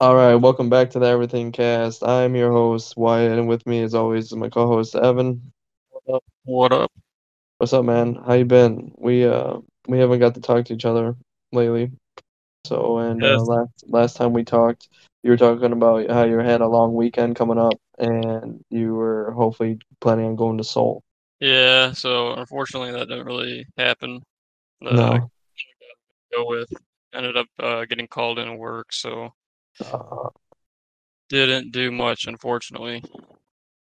All right, welcome back to the Everything Cast. I'm your host Wyatt, and with me, as always, is my co-host Evan. What up? What up? What's up, man? How you been? We uh we haven't got to talk to each other lately. So, and uh, last last time we talked, you were talking about how you had a long weekend coming up, and you were hopefully planning on going to Seoul. Yeah, so unfortunately that didn't really happen. The No. go with ended up uh, getting called into work, so Uh, didn't do much unfortunately.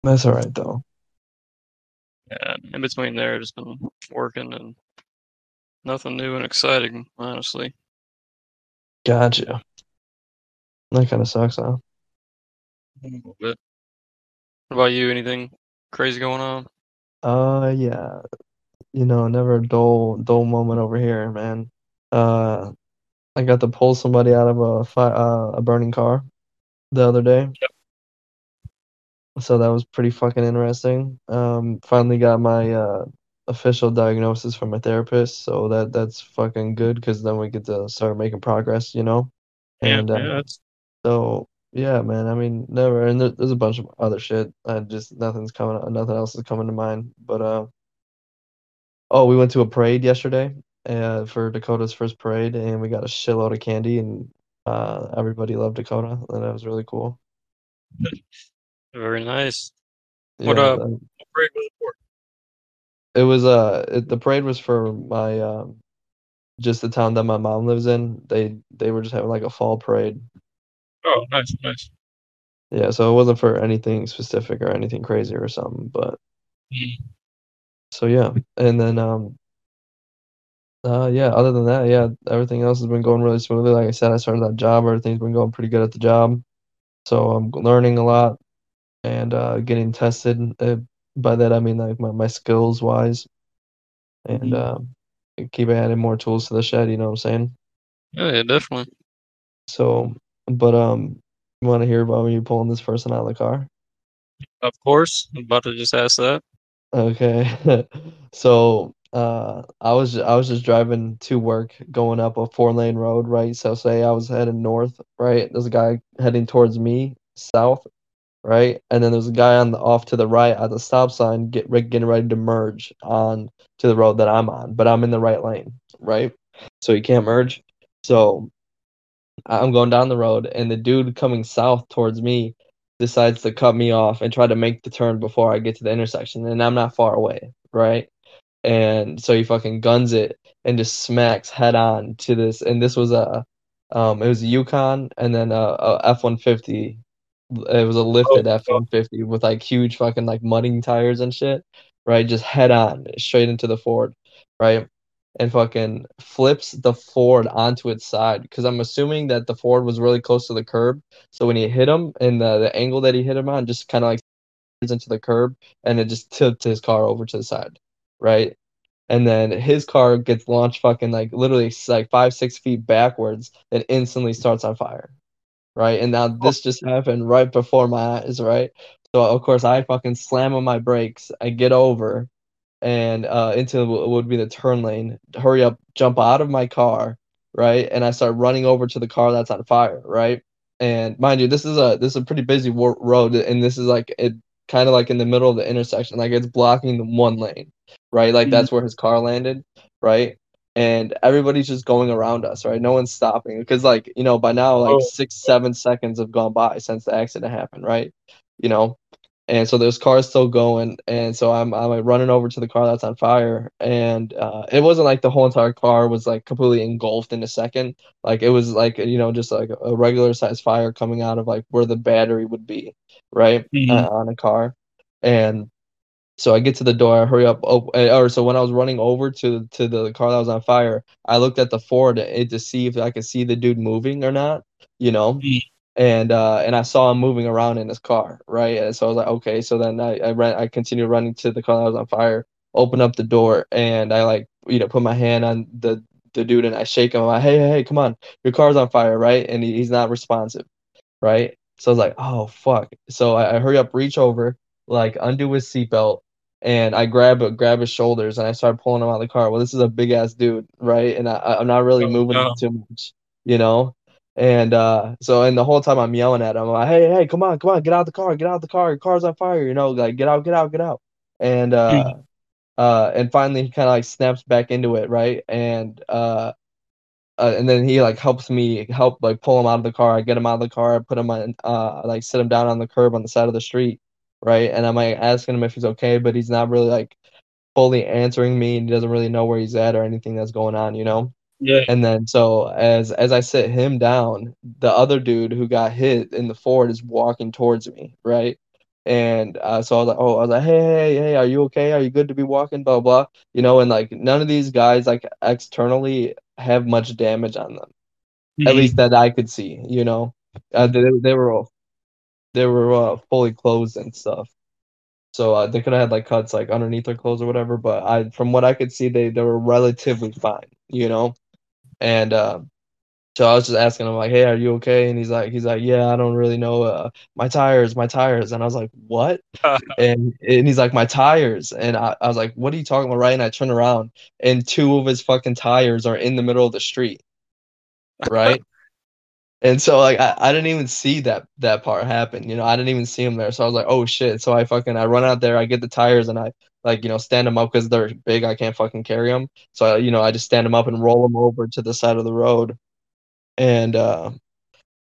that's all right though. Yeah, in between there, just been working and nothing new and exciting, honestly. Gotcha. That kind of sucks, huh? A little bit. What about you? Anything crazy going on? Uh, yeah. You know, never a dull dull moment over here, man. Uh, I got to pull somebody out of a fi uh, a burning car the other day. Yep. So that was pretty fucking interesting. Um, finally got my uh official diagnosis from my therapist, so that that's fucking good because then we get to start making progress, you know? Yeah, And uh, yeah, so yeah, man. I mean, never. And there, there's a bunch of other shit. I just nothing's coming. Nothing else is coming to mind. But uh, oh, we went to a parade yesterday, uh, for Dakota's first parade, and we got a shitload of candy, and uh, everybody loved Dakota, and that was really cool. very nice. What Yeah, uh what parade was it for? it was uh, it, the parade was for my um, just the town that my mom lives in. They they were just having like a fall parade. Oh, nice, nice. Yeah, so it wasn't for anything specific or anything crazy or something, but. Mm. So yeah, and then um uh yeah, other than that, yeah, everything else has been going really smoothly. Like I said, I started that job, everything's been going pretty good at the job. So I'm learning a lot and uh getting tested. Uh, by that I mean like my, my skills wise and Mhm. um keep adding more tools to the shed, you know what I'm saying? Yeah, yeah, definitely. So but um you want to hear about me pulling this person out of the car? Of course. I'm about to just ask that. Okay. So, uh, I was I was just driving to work, going up a four lane road, right? So say I was heading north, right? There's a guy heading towards me, south, right? And then there's a guy on the off to the right at the stop sign, get getting ready to merge on to the road that I'm on, but I'm in the right lane, right? So he can't merge. So I'm going down the road, and the dude coming south towards me decides to cut me off and try to make the turn before I get to the intersection, and I'm not far away, right? And so he fucking guns it and just smacks head on to this, and this was a, um, it was a Yukon and then a, a F-150. It was a lifted Oh, F-150 with like huge fucking like mudding tires and shit, right? Just head on straight into the Ford, right? And fucking flips the Ford onto its side because I'm assuming that the Ford was really close to the curb. So when he hit him and the, the angle that he hit him on just kind of like into the curb and it just tipped his car over to the side, right? And then his car gets launched fucking like literally like five, six feet backwards and instantly starts on fire, right? And now this just happened right before my eyes, right? So of course I fucking slam on my brakes. I get over and uh, into what would be the turn lane. Hurry up, jump out of my car, right? And I start running over to the car that's on fire, right? And mind you, this is a this is a pretty busy road, and this is like it kind of like in the middle of the intersection, like it's blocking the one lane, right? Like Mhm. that's where his car landed, right? And everybody's just going around us, right? No one's stopping because, like, you know, by now, like Oh. six, seven seconds have gone by since the accident happened, right? You know, and so there's cars still going and so i'm i'm like running over to the car that's on fire and uh it wasn't like the whole entire car was like completely engulfed in a second like it was like you know just like a regular size fire coming out of like where the battery would be right Mhm. uh, on a car and so I get to the door, I hurry up, oh, or so when I was running over to to the car that was on fire, I looked at the Ford eh, to see if I could see the dude moving or not, you know, Mhm. And uh, and I saw him moving around in his car, right? And so I was like, okay, so then I I ran, I continued running to the car that was on fire, open up the door, and I like you know put my hand on the the dude and I shake him, I'm like, hey hey hey, come on, your car's on fire, right? And he, he's not responsive right? So I was like, oh fuck. So I, I hurry up, reach over, like undo his seatbelt, and I grab grab his shoulders and I start pulling him out of the car. Well, this is a big ass dude, right? And I, I'm not really Oh, moving no. too much, you know. And uh, so, and the whole time I'm yelling at him, I'm like, hey, hey, come on, come on, get out the car, get out the car, your car's on fire, you know, like get out, get out, get out. And uh, uh, and finally he kind of like snaps back into it, right? And uh, uh, and then he like helps me help like pull him out of the car. I get him out of the car, I put him on, uh, like sit him down on the curb on the side of the street, right? And I'm like asking him if he's okay, but he's not really like fully answering me. and He doesn't really know where he's at or anything that's going on, you know. Yeah. And then so as as I sit him down, the other dude who got hit in the Ford is walking towards me, right? And uh, so I was like, oh, I was like, hey, hey, hey, are you okay? Are you good to be walking? Blah blah, you know. And like none of these guys like externally have much damage on them, Mm-hmm. at least that I could see, you know. Uh, they they were all, they were uh, fully clothed and stuff. So uh, they could have had like cuts like underneath their clothes or whatever, but I from what I could see, they they were relatively fine, you know. And uh, so I was just asking him like, "Hey, are you okay?" And he's like, "He's like, yeah, I don't really know. Uh, my tires, my tires." And I was like, "What?" and and he's like, "My tires." And I, I was like, "What are you talking about?" Right? And I turn around, and two of his fucking tires are in the middle of the street, right? and so like I, I didn't even see that that part happen. You know, I didn't even see him there. So I was like, "Oh shit!" So I fucking I run out there, I get the tires, and I like you know stand them up because they're big. I can't fucking carry them. So I, you know I just stand them up and roll them over to the side of the road and uh,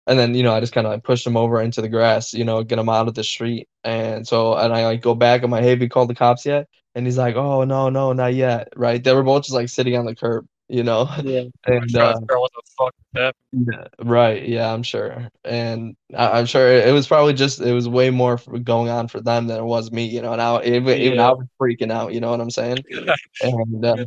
and then you know I just kind of like push them over into the grass, you know, get them out of the street. And so and I like go back. I'm like, hey, have you called the cops yet? And he's like, oh no, no, not yet. Right? They were both just like sitting on the curb, you know. Yeah. And uh, to figure what the fuck yeah, right, yeah, I'm sure, and I, I'm sure it was probably just it was way more going on for them than it was me, you know. And I even, even I was freaking out, you know what I'm saying? And uh,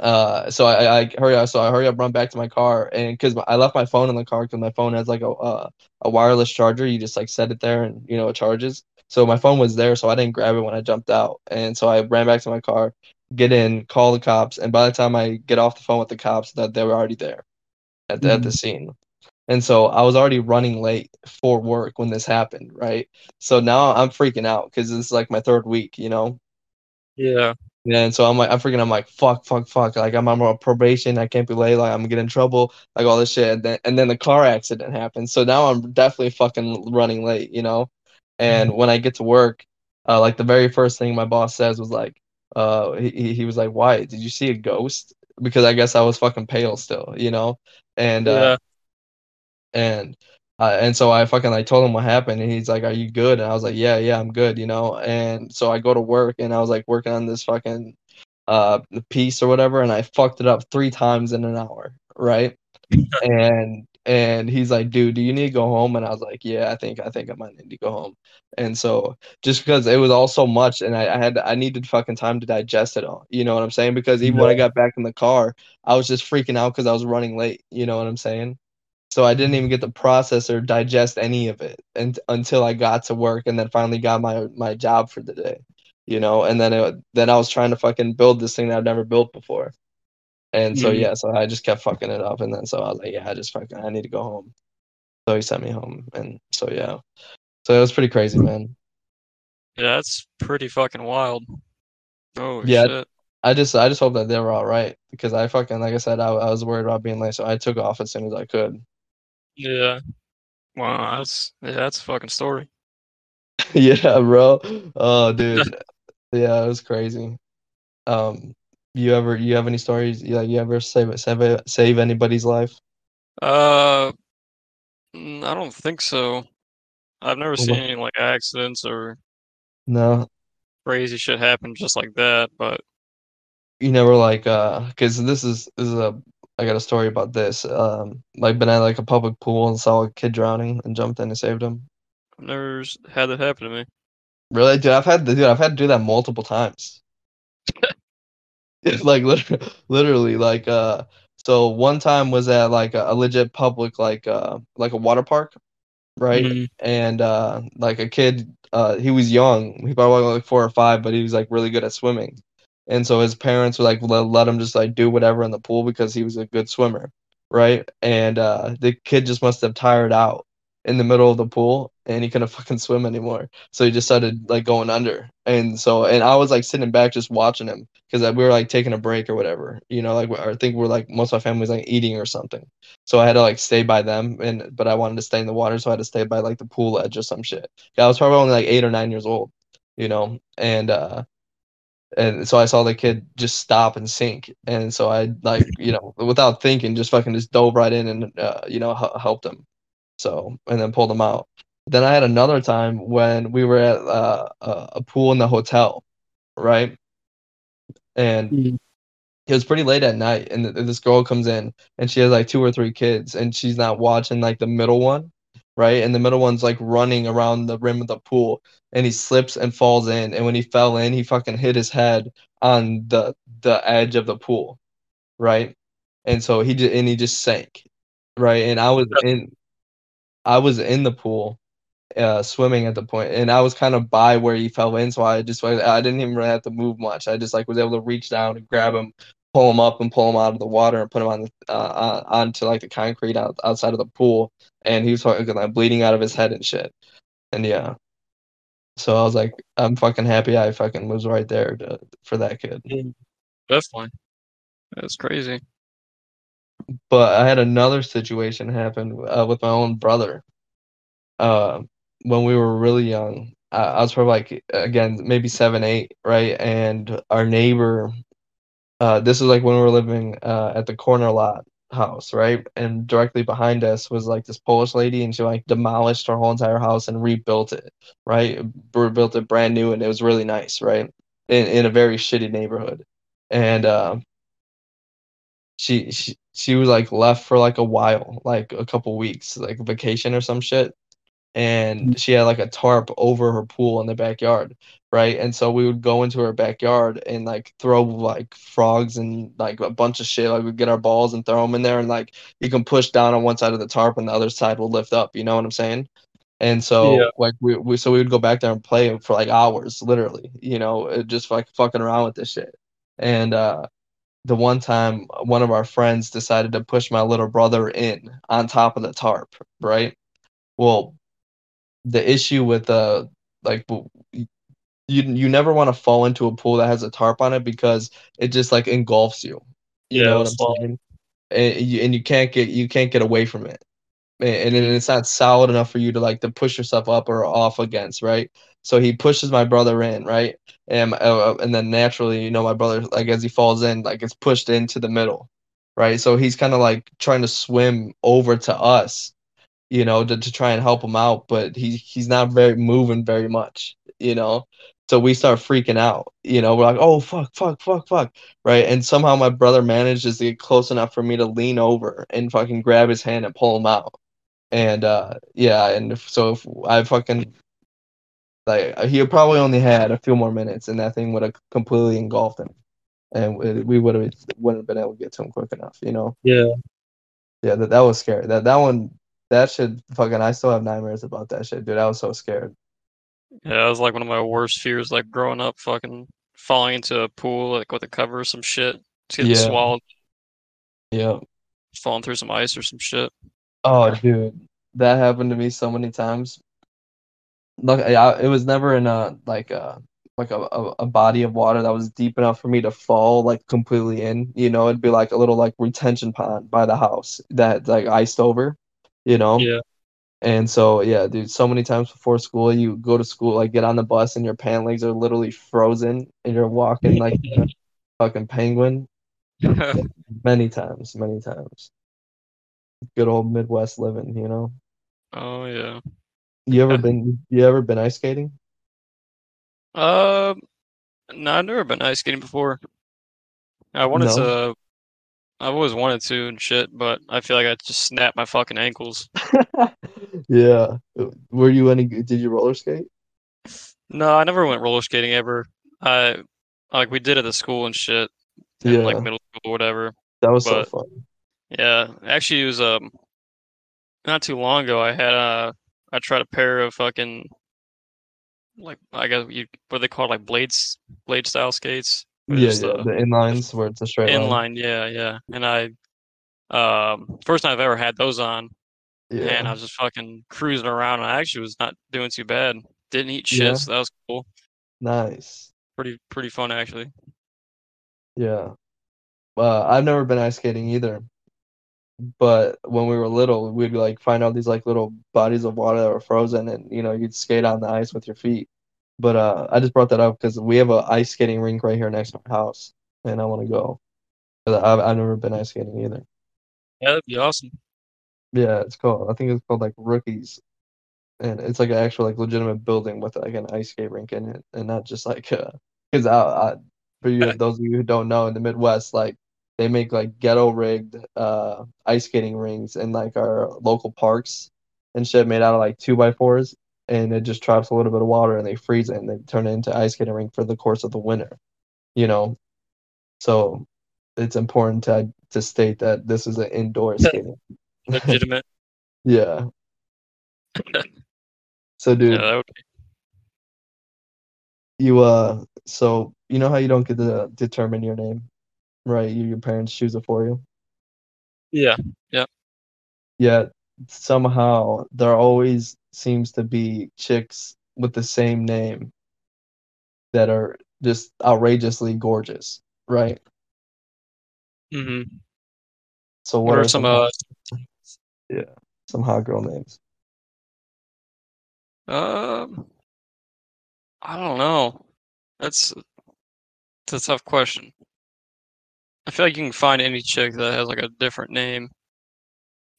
uh, so I, I hurry up, so I hurry up, run back to my car, and because I left my phone in the car because my phone has like a uh, a wireless charger, you just like set it there and you know it charges. So my phone was there, so I didn't grab it when I jumped out, and so I ran back to my car, get in, call the cops, and by the time I get off the phone with the cops, that they were already there at the, at the scene. And so I was already running late for work when this happened, right? So now I'm freaking out because it's like my third week, you know. Yeah. Yeah, and so I'm like, I'm freaking, I'm like, fuck, fuck, fuck. Like I'm on probation. I can't be late. Like I'm gonna get in trouble. Like all this shit. And then, and then the car accident happened. So now I'm definitely fucking running late, you know. And when I get to work, uh, like the very first thing my boss says was like, uh, he he was like, why did you see a ghost? Because I guess I was fucking pale still, you know. And uh, and uh, and so I fucking like told him what happened, and he's like, "Are you good?" And I was like, "Yeah, yeah, I'm good," you know. And so I go to work, and I was like working on this fucking uh piece or whatever, and I fucked it up three times in an hour, right? and and he's like, "Dude, do you need to go home?" And I was like, "Yeah, I think I think I might need to go home." And so just because it was all so much, and I, I had I needed fucking time to digest it all, you know what I'm saying? Because even when I got back in the car, I was just freaking out because I was running late, you know what I'm saying? So I didn't even get to process or digest any of it and, until I got to work and then finally got my my job for the day, you know. And then it, then I was trying to fucking build this thing that I've never built before, and so Mhm. yeah, so I just kept fucking it up, and then so I was like, yeah, I just fucking I need to go home. So he sent me home, and so yeah, so it was pretty crazy, man. Yeah, that's pretty fucking wild. Oh Yeah. shit. I just I just hope that they were all right because I fucking like I said I, I was worried about being late, so I took off as soon as I could. Yeah. Wow, that's yeah, that's a fucking story. yeah, bro. Oh, dude. yeah, it was crazy. Um, you ever you have any stories? Yeah, you ever save save save anybody's life? Uh, mm, I don't think so. I've never seen any like accidents or No, crazy shit happen just like that, but you never like uh, because this is this is a I got a story about this. Um, like been at like a public pool and saw a kid drowning and jumped in and saved him. I've never had that happen to me. Really, dude, I've had dude, I've had to do that multiple times. It's like literally, literally, like uh, so one time was at like a, a legit public like uh like a water park, right? Mhm. And uh, like a kid, uh, he was young, he probably was like four or five, but he was like really good at swimming, and so his parents were like let, let him just like do whatever in the pool because he was a good swimmer, right? And uh, the kid just must have tired out in the middle of the pool and he couldn't fucking swim anymore. So he just started like going under. And so and I was like sitting back just watching him because we were like taking a break or whatever. You know, like I think we're like most of my family was like eating or something. So I had to like stay by them and but I wanted to stay in the water, so I had to stay by like the pool edge or some shit. Yeah, I was probably only like eight or nine years old, you know, and uh and so I saw the kid just stop and sink, and so I like you know without thinking just fucking just dove right in and uh, you know h- helped him, so and then pulled him out. Then I had another time when we were at uh, a pool in the hotel, right, and mm-hmm. it was pretty late at night, and this girl comes in and she has like two or three kids, and she's not watching like the middle one, right? And the middle one's like running around the rim of the pool and he slips and falls in. And when he fell in, he fucking hit his head on the the edge of the pool, right? And so he just and he just sank, right? And I was in I was in the pool uh, swimming at the point, and I was kind of by where he fell in, so I just I didn't even really have to move much. I just like was able to reach down and grab him, pull him up, and pull him out of the water and put him on the uh, onto like the concrete out, outside of the pool, and he was like bleeding out of his head and shit. And yeah, so I was like, I'm fucking happy I fucking was right there to, for that kid. Definitely, that's crazy. But I had another situation happen uh, with my own brother. Uh, when we were really young, I, I was probably like again maybe seven, eight, right? And our neighbor, uh, this is like when we were living uh, at the corner lot house, right? And directly behind us was like this Polish lady, and she like demolished her whole entire house and rebuilt it, right? Rebuilt it brand new, and it was really nice, right? In in a very shitty neighborhood, and uh, she she she was like left for like a while, like a couple weeks, like vacation or some shit, and mm-hmm. she had like a tarp over her pool in the backyard right and so we would go into her backyard and like throw like frogs and like a bunch of shit like we'd get our balls and throw them in there and like you can push down on one side of the tarp and the other side will lift up you know what i'm saying and so yeah. like we, we so we would go back there and play for like hours literally you know just like fucking around with this shit and uh the one time one of our friends decided to push my little brother in on top of the tarp right well the issue with uh like you you never want to fall into a pool that has a tarp on it because it just like engulfs you. You yeah, know what I'm fall. saying? And you, and you can't get you can't get away from it. And, and it's not solid enough for you to like to push yourself up or off against, right? So he pushes my brother in, right? And uh, and then naturally, you know, my brother like as he falls in, like it's pushed into the middle, right? So he's kind of like trying to swim over to us you know, to, to try and help him out, but he he's not very moving very much, you know. So we start freaking out, you know. We're like, oh fuck, fuck, fuck, fuck, right? And somehow my brother manages to get close enough for me to lean over and fucking grab his hand and pull him out. And uh, yeah, and so if I fucking like he probably only had a few more minutes, and that thing would have completely engulfed him, and we would have wouldn't have been able to get to him quick enough, you know. Yeah. Yeah, that, that was scary. That that one that shit fucking I still have nightmares about that shit, dude. I was so scared. Yeah, that was like one of my worst fears, like growing up, fucking falling into a pool like with a cover or some shit, just getting yeah. swallowed. Yeah. Falling through some ice or some shit. Oh, dude, that happened to me so many times. Look, I, it was never in a like a like a, a, a body of water that was deep enough for me to fall like completely in. You know, it'd be like a little like retention pond by the house that like iced over you know? Yeah. And so yeah, dude, so many times before school you go to school, like get on the bus and your pant legs are literally frozen and you're walking like a fucking penguin. many times, many times. Good old Midwest living, you know? Oh yeah. You ever been you ever been ice skating? Um uh, no, I've never been ice skating before. I wanted no. to I've always wanted to and shit, but I feel like I just snapped my fucking ankles. yeah. Were you any? Did you roller skate? No, I never went roller skating ever. I like we did at the school and shit. In, yeah. Like middle school or whatever. That was but, so fun. Yeah, actually, it was um not too long ago. I had uh I tried a pair of fucking like I guess you what they call like blades blade style skates. Yeah, yeah, the, the inlines where it's a straight inline. Line. Yeah, yeah. And I, um, first time I've ever had those on, yeah. and I was just fucking cruising around. And I actually was not doing too bad. Didn't eat shit, Yeah. so that was cool. Nice. Pretty pretty fun actually. Yeah. Uh, I've never been ice skating either. But when we were little, we'd like find out these like little bodies of water that were frozen, and you know you'd skate on the ice with your feet. But uh, I just brought that up because we have a ice skating rink right here next to our house, and I want to go. I've I've never been ice skating either. Yeah, that'd be awesome. Yeah, it's called. I think it's called like Rookies, and it's like an actual like legitimate building with like an ice skate rink in it, and not just like uh, because I, I for you those of you who don't know in the Midwest, like they make like ghetto rigged uh ice skating rings in like our local parks and shit made out of like two by fours, and it just traps a little bit of water and they freeze it and they turn it into ice skating rink for the course of the winter, you know. So it's important to to state that this is an indoor skating. Legitimate. Yeah. So yeah, dude, would be. you uh so you know how you don't get to determine your name, right? You, your parents choose it for you. Yeah. Yeah. Yeah. somehow there always seems to be chicks with the same name that are just outrageously gorgeous, right? hmm So What are some uh some hot girl names? um I don't know. That's that's a tough question. I feel like you can find any chick that has like a different name.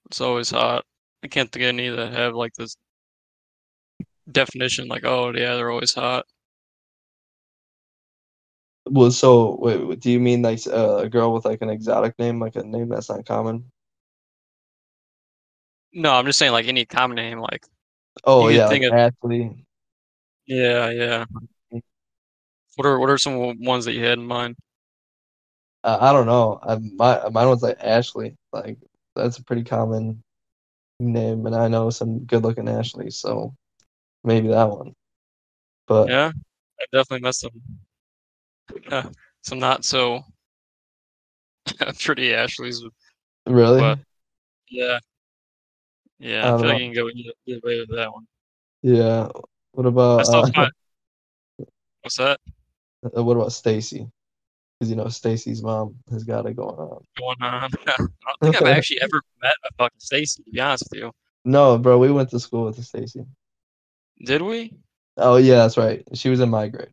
It's always hot. I can't think of any that have like this definition, like, oh yeah, they're always hot. Well, so wait, do you mean like uh, a girl with like an exotic name, like a name that's not common? No, I'm just saying like any common name, like Oh yeah, think like of- Ashley. yeah, yeah. What are what are some ones that you had in mind? Uh, I don't know. I, my mine was like Ashley. Like that's a pretty common name, and I know some good-looking Ashleys, so maybe that one. But Yeah, I definitely met some uh, some not so pretty Ashleys. really, But yeah, yeah. I I feel like you can go either, way with that one. yeah. What about uh, what's that uh, what about Stacy? Because you know Stacy's mom has got it going on. going on? I don't think I've actually ever met a fucking Stacy. To be honest with you, No, bro, we went to school with Stacy. Did we? Oh yeah, that's right. She was in my grade.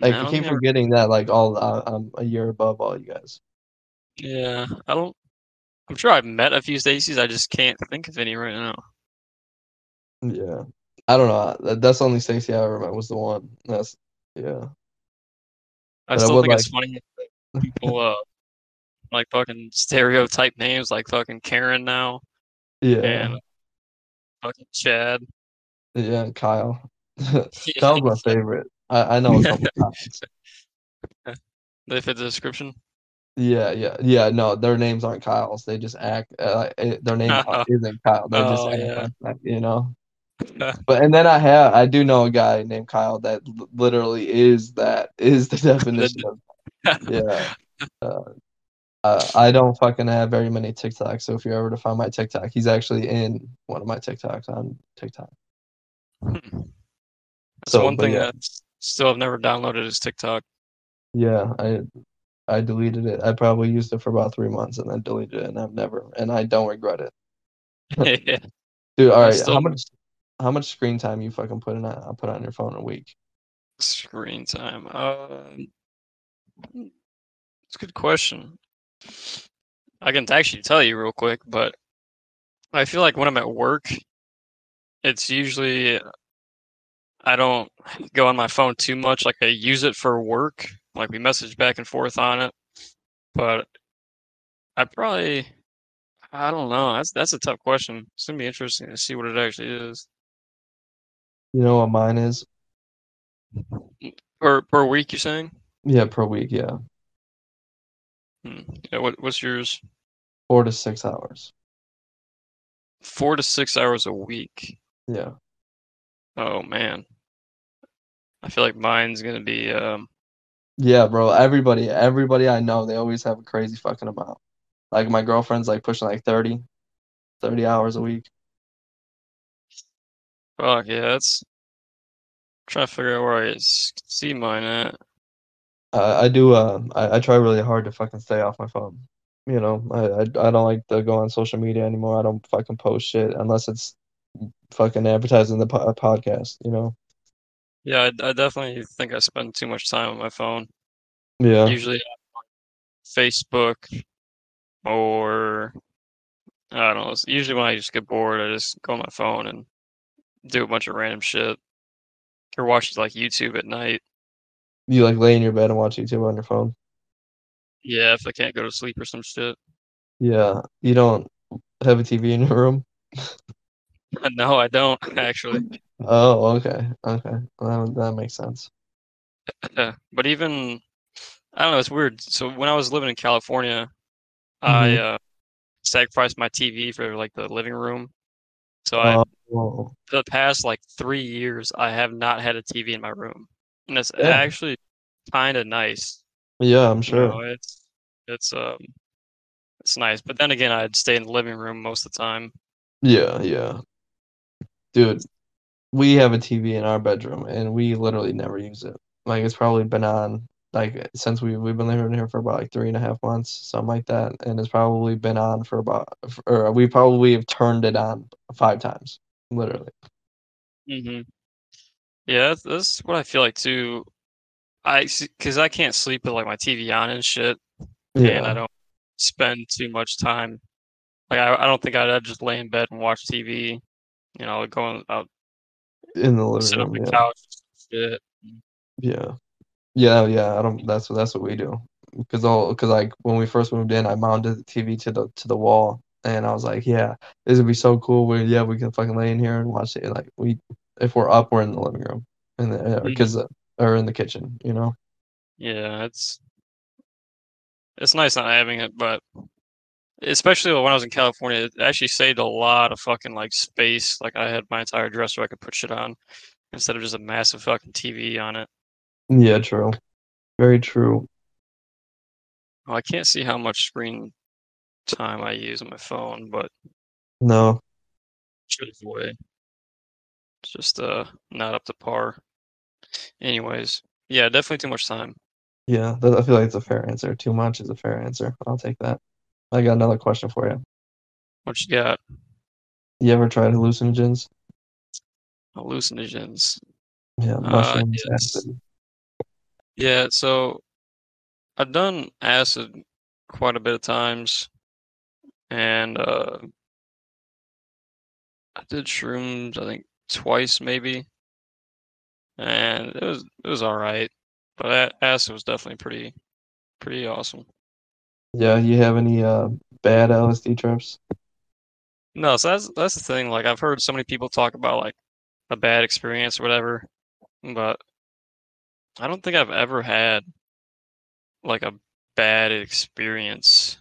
Like I I keep forgetting that. Like all uh, I'm a year above all you guys. Yeah, I don't. I'm sure I've met a few Stacys. I just can't think of any right now. Yeah, I don't know. That's the only Stacy I ever met was the one. That's yeah. I But I still would think it's funny people uh like fucking stereotype names like fucking Karen now Yeah, and fucking Chad. Yeah, Kyle. Kyle's my favorite. I, I know a couple Kyles. They fit the description. Yeah, yeah, yeah. No, their names aren't Kyle's. They just act. Uh, it- their name isn't Kyle. They just Oh, act yeah. like you know. But and then I have I do know a guy named Kyle that l- literally is that is the definition of yeah. Uh, uh, I don't fucking have very many TikToks, so if you're ever to find my TikTok, he's actually in one of my TikToks on TikTok. That's So, one thing yeah. that still I've never downloaded is TikTok. Yeah, I I deleted it. I probably used it for about three months and then deleted it, and I've never and I don't regret it. yeah. Dude, all I right, still- how much how much screen time you fucking put in on put on your phone a week? Screen time. Um, it's a good question. I can actually tell you real quick, but I feel like when I'm at work, it's usually I don't go on my phone too much. Like I use it for work, like we message back and forth on it. But I probably I don't know. That's that's a tough question. It's gonna be interesting to see what it actually is. You know what mine is? Per per week, you're saying? Yeah, per week, yeah. Hmm. Yeah. What what's yours? Four to six hours. Four to six hours a week. Yeah. Oh man. I feel like mine's gonna be um Yeah, bro. Everybody, everybody I know, they always have a crazy fucking amount. Like my girlfriend's like pushing like 30, 30 hours a week. Fuck yeah, that's trying to figure out where I see mine at. I, I do. Uh, I, I try really hard to fucking stay off my phone. You know, I, I I don't like to go on social media anymore. I don't fucking post shit unless it's fucking advertising the po- uh, podcast. You know. Yeah, I, I definitely think I spend too much time on my phone. Yeah. Usually on Facebook or I don't know. it's Usually when I just get bored, I just go on my phone and do a bunch of random shit. Or watch like YouTube at night. You like lay in your bed and watch YouTube on your phone. Yeah, if I can't go to sleep or some shit. Yeah. You don't have a TV in your room. No, I don't actually. Oh, okay, okay. Well, that that makes sense. Yeah, but even I don't know. It's weird. So when I was living in California, I Mhm. uh, sacrificed my TV for like the living room. So I, Oh, for the past like three years, I have not had a TV in my room, and it's Yeah. actually kind of nice. yeah, I'm You sure. know, it's it's um it's nice. But then again, I'd stay in the living room most of the time. Yeah, yeah. Dude, we have a TV in our bedroom and we literally never use it. Like it's probably been on like since we we've been living here for about like three and a half months, something like that, and it's probably been on for about or we probably have turned it on five times, literally. hmm Yeah, that's, that's what I feel like too. I because I can't sleep with like my TV on and shit, yeah. and I don't spend too much time. Like I, I don't think I'd, I'd just lay in bed and watch TV. You know, going out, in the living sit on room, the yeah. couch, shit. Yeah. Yeah, yeah, I don't that's what that's what we do. Because all because like when we first moved in, I mounted the TV to the to the wall and I was like, yeah, this would be so cool where yeah, we can fucking lay in here and watch it. Like we if we're up, we're in the living room in the Mhm. because or in the kitchen, you know. Yeah, it's it's nice not having it, but especially when I was in California, it actually saved a lot of fucking like space. Like I had my entire dresser I could put shit on instead of just a massive fucking TV on it. Yeah, true. Very true. Well, I can't see how much screen time I use on my phone, but No. should. It's just uh not up to par. Anyways, yeah, definitely too much time. Yeah, I feel like it's a fair answer. Too much is a fair answer. But I'll take that. I got another question for you. What you got? You ever tried hallucinogens? Hallucinogens. Yeah, Uh, mushrooms, yes. acid. Yeah, so I've done acid quite a bit of times, and uh, I did shrooms I think twice maybe, and it was it was all right, but acid was definitely pretty pretty awesome. Yeah, you have any uh bad LSD trips? No, so that's that's the thing. Like I've heard so many people talk about like a bad experience or whatever, but I don't think I've ever had like a bad experience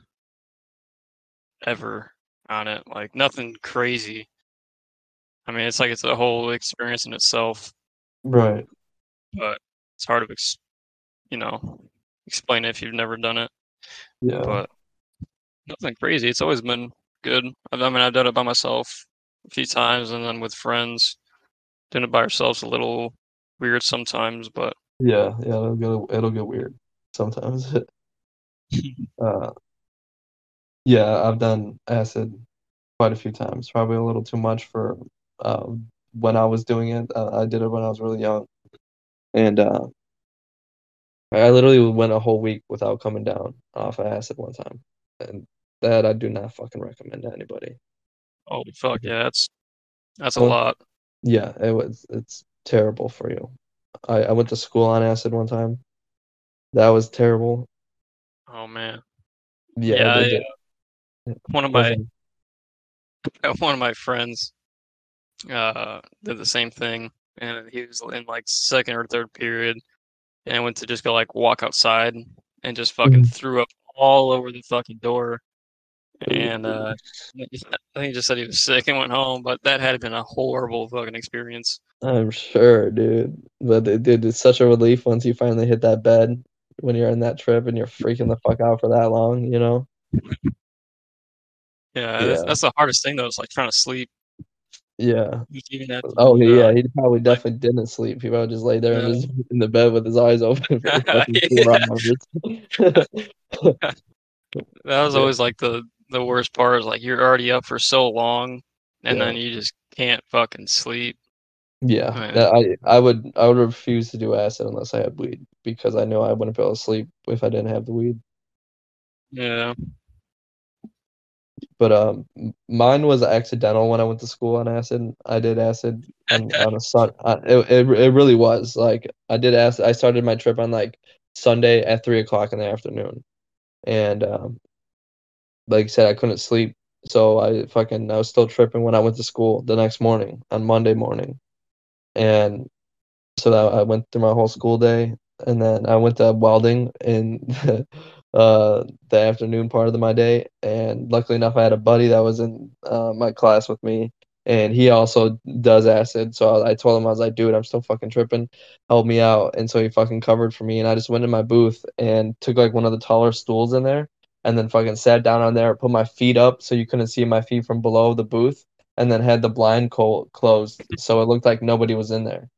ever on it. Like nothing crazy. I mean, it's like it's a whole experience in itself, Right. but it's hard to ex you know, explain it if you've never done it. Yeah. But nothing crazy. It's always been good. I mean, I've done it by myself a few times, and then with friends. Doing it by ourselves a little weird sometimes, but Yeah, yeah, it'll get it'll get weird sometimes. Uh, yeah, I've done acid quite a few times. Probably a little too much for um when I was doing it. Uh, I did it when I was really young, and uh, I literally went a whole week without coming down off of acid one time, and that I do not fucking recommend to anybody. oh fuck yeah, that's that's a Well, lot. Yeah, it was it's terrible for you. I I went to school on acid one time. That was terrible. Oh man. Yeah, Yeah, I, uh, one of my one of my friends uh did the same thing, and he was in like second or third period, and went to just go like walk outside and just fucking Mhm. threw up all over the fucking door. And uh, I think he just said he was sick and went home, but that had been a horrible fucking experience. I'm sure, dude. But it, dude, it's such a relief once you finally hit that bed when you're in that trip and you're freaking the fuck out for that long, you know? Yeah, that's, Yeah. that's the hardest thing though. It's like trying to sleep. Yeah. He even had to, Oh yeah, he probably like- definitely didn't sleep. He probably just lay there in, Yeah. his, in the bed with his eyes open for fucking four hours. that was always like the the worst part is like you're already up for so long and Yeah. then you just can't fucking sleep. Yeah, that- I I would I would refuse to do acid unless I had weed because I know I wouldn't be able to sleep if I didn't have the weed. Yeah. But um, mine was accidental when I went to school on acid. I did acid on, on a sun. Uh, it, it it really was like I did acid. I started my trip on like Sunday at three o'clock in the afternoon, and um, like I said, I couldn't sleep, so I fucking I was still tripping when I went to school the next morning on Monday morning, and so that I went through my whole school day, and then I went to welding in uh the afternoon part of my day, and luckily enough, I had a buddy that was in uh, my class with me, and he also does acid. So I, I told him I was like, dude, I'm still fucking tripping, help me out, and so he fucking covered for me, and I just went in my booth and took like one of the taller stools in there, and then fucking sat down on there, put my feet up so you couldn't see my feet from below the booth, and then had the blind col- closed so it looked like nobody was in there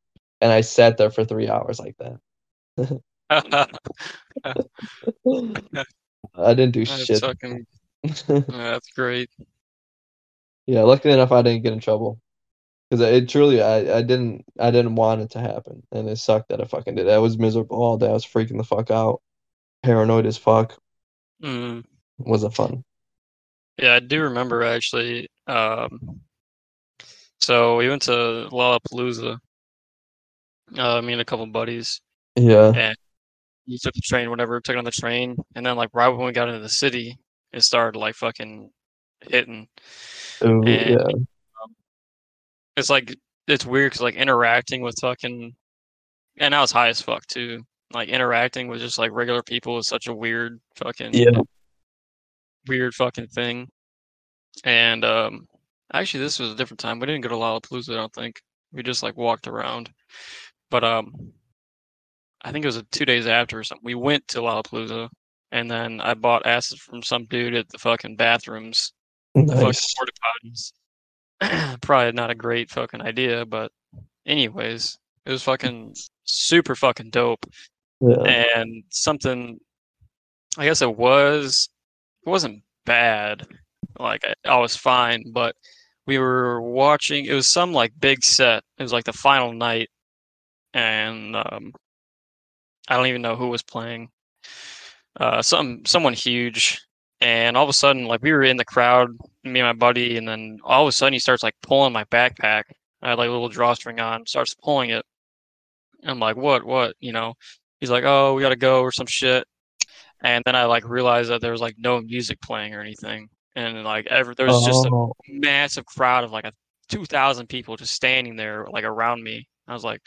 and I sat there for three hours like that. I didn't do that's shit. fucking that's great. yeah, luckily enough, I didn't get in trouble because it truly, I, I didn't, I didn't want it to happen, and it sucked that I fucking did. I was miserable all day. I was freaking the fuck out, paranoid as fuck. Mm. Wasn't fun. Yeah, I do remember actually. Um, so we went to Lollapalooza. Uh, me and a couple buddies. Yeah. You took the train, whatever, took it on the train, and then like right when we got into the city, it started like fucking hitting. Ooh, And- yeah. It's like it's weird because like interacting with fucking, and I was high as fuck too. Like interacting with just like regular people is such a weird fucking Yeah. weird fucking thing. And um actually this was a different time. We didn't go to Lollapalooza, I don't think. We just like walked around. But um I think it was two days after or something. We went to Lollapalooza and then I bought acid from some dude at the fucking bathrooms, the fucking potties. Probably not a great fucking idea, but anyways, it was fucking super fucking dope Yeah. and something i guess it was it wasn't bad like I, I was fine but we were watching it was some like big set it was like the final night and um i don't even know who was playing. Uh some someone huge. And all of a sudden like we were in the crowd me and my buddy and then all of a sudden he starts like pulling my backpack. I had like a little drawstring on starts pulling it. I'm like what what? You know? He's like, "Oh, we gotta go" or some shit. And then I like realized that there was like no music playing or anything, and like ever there was just a Oh, massive crowd of like a two thousand people just standing there like around me. I was like,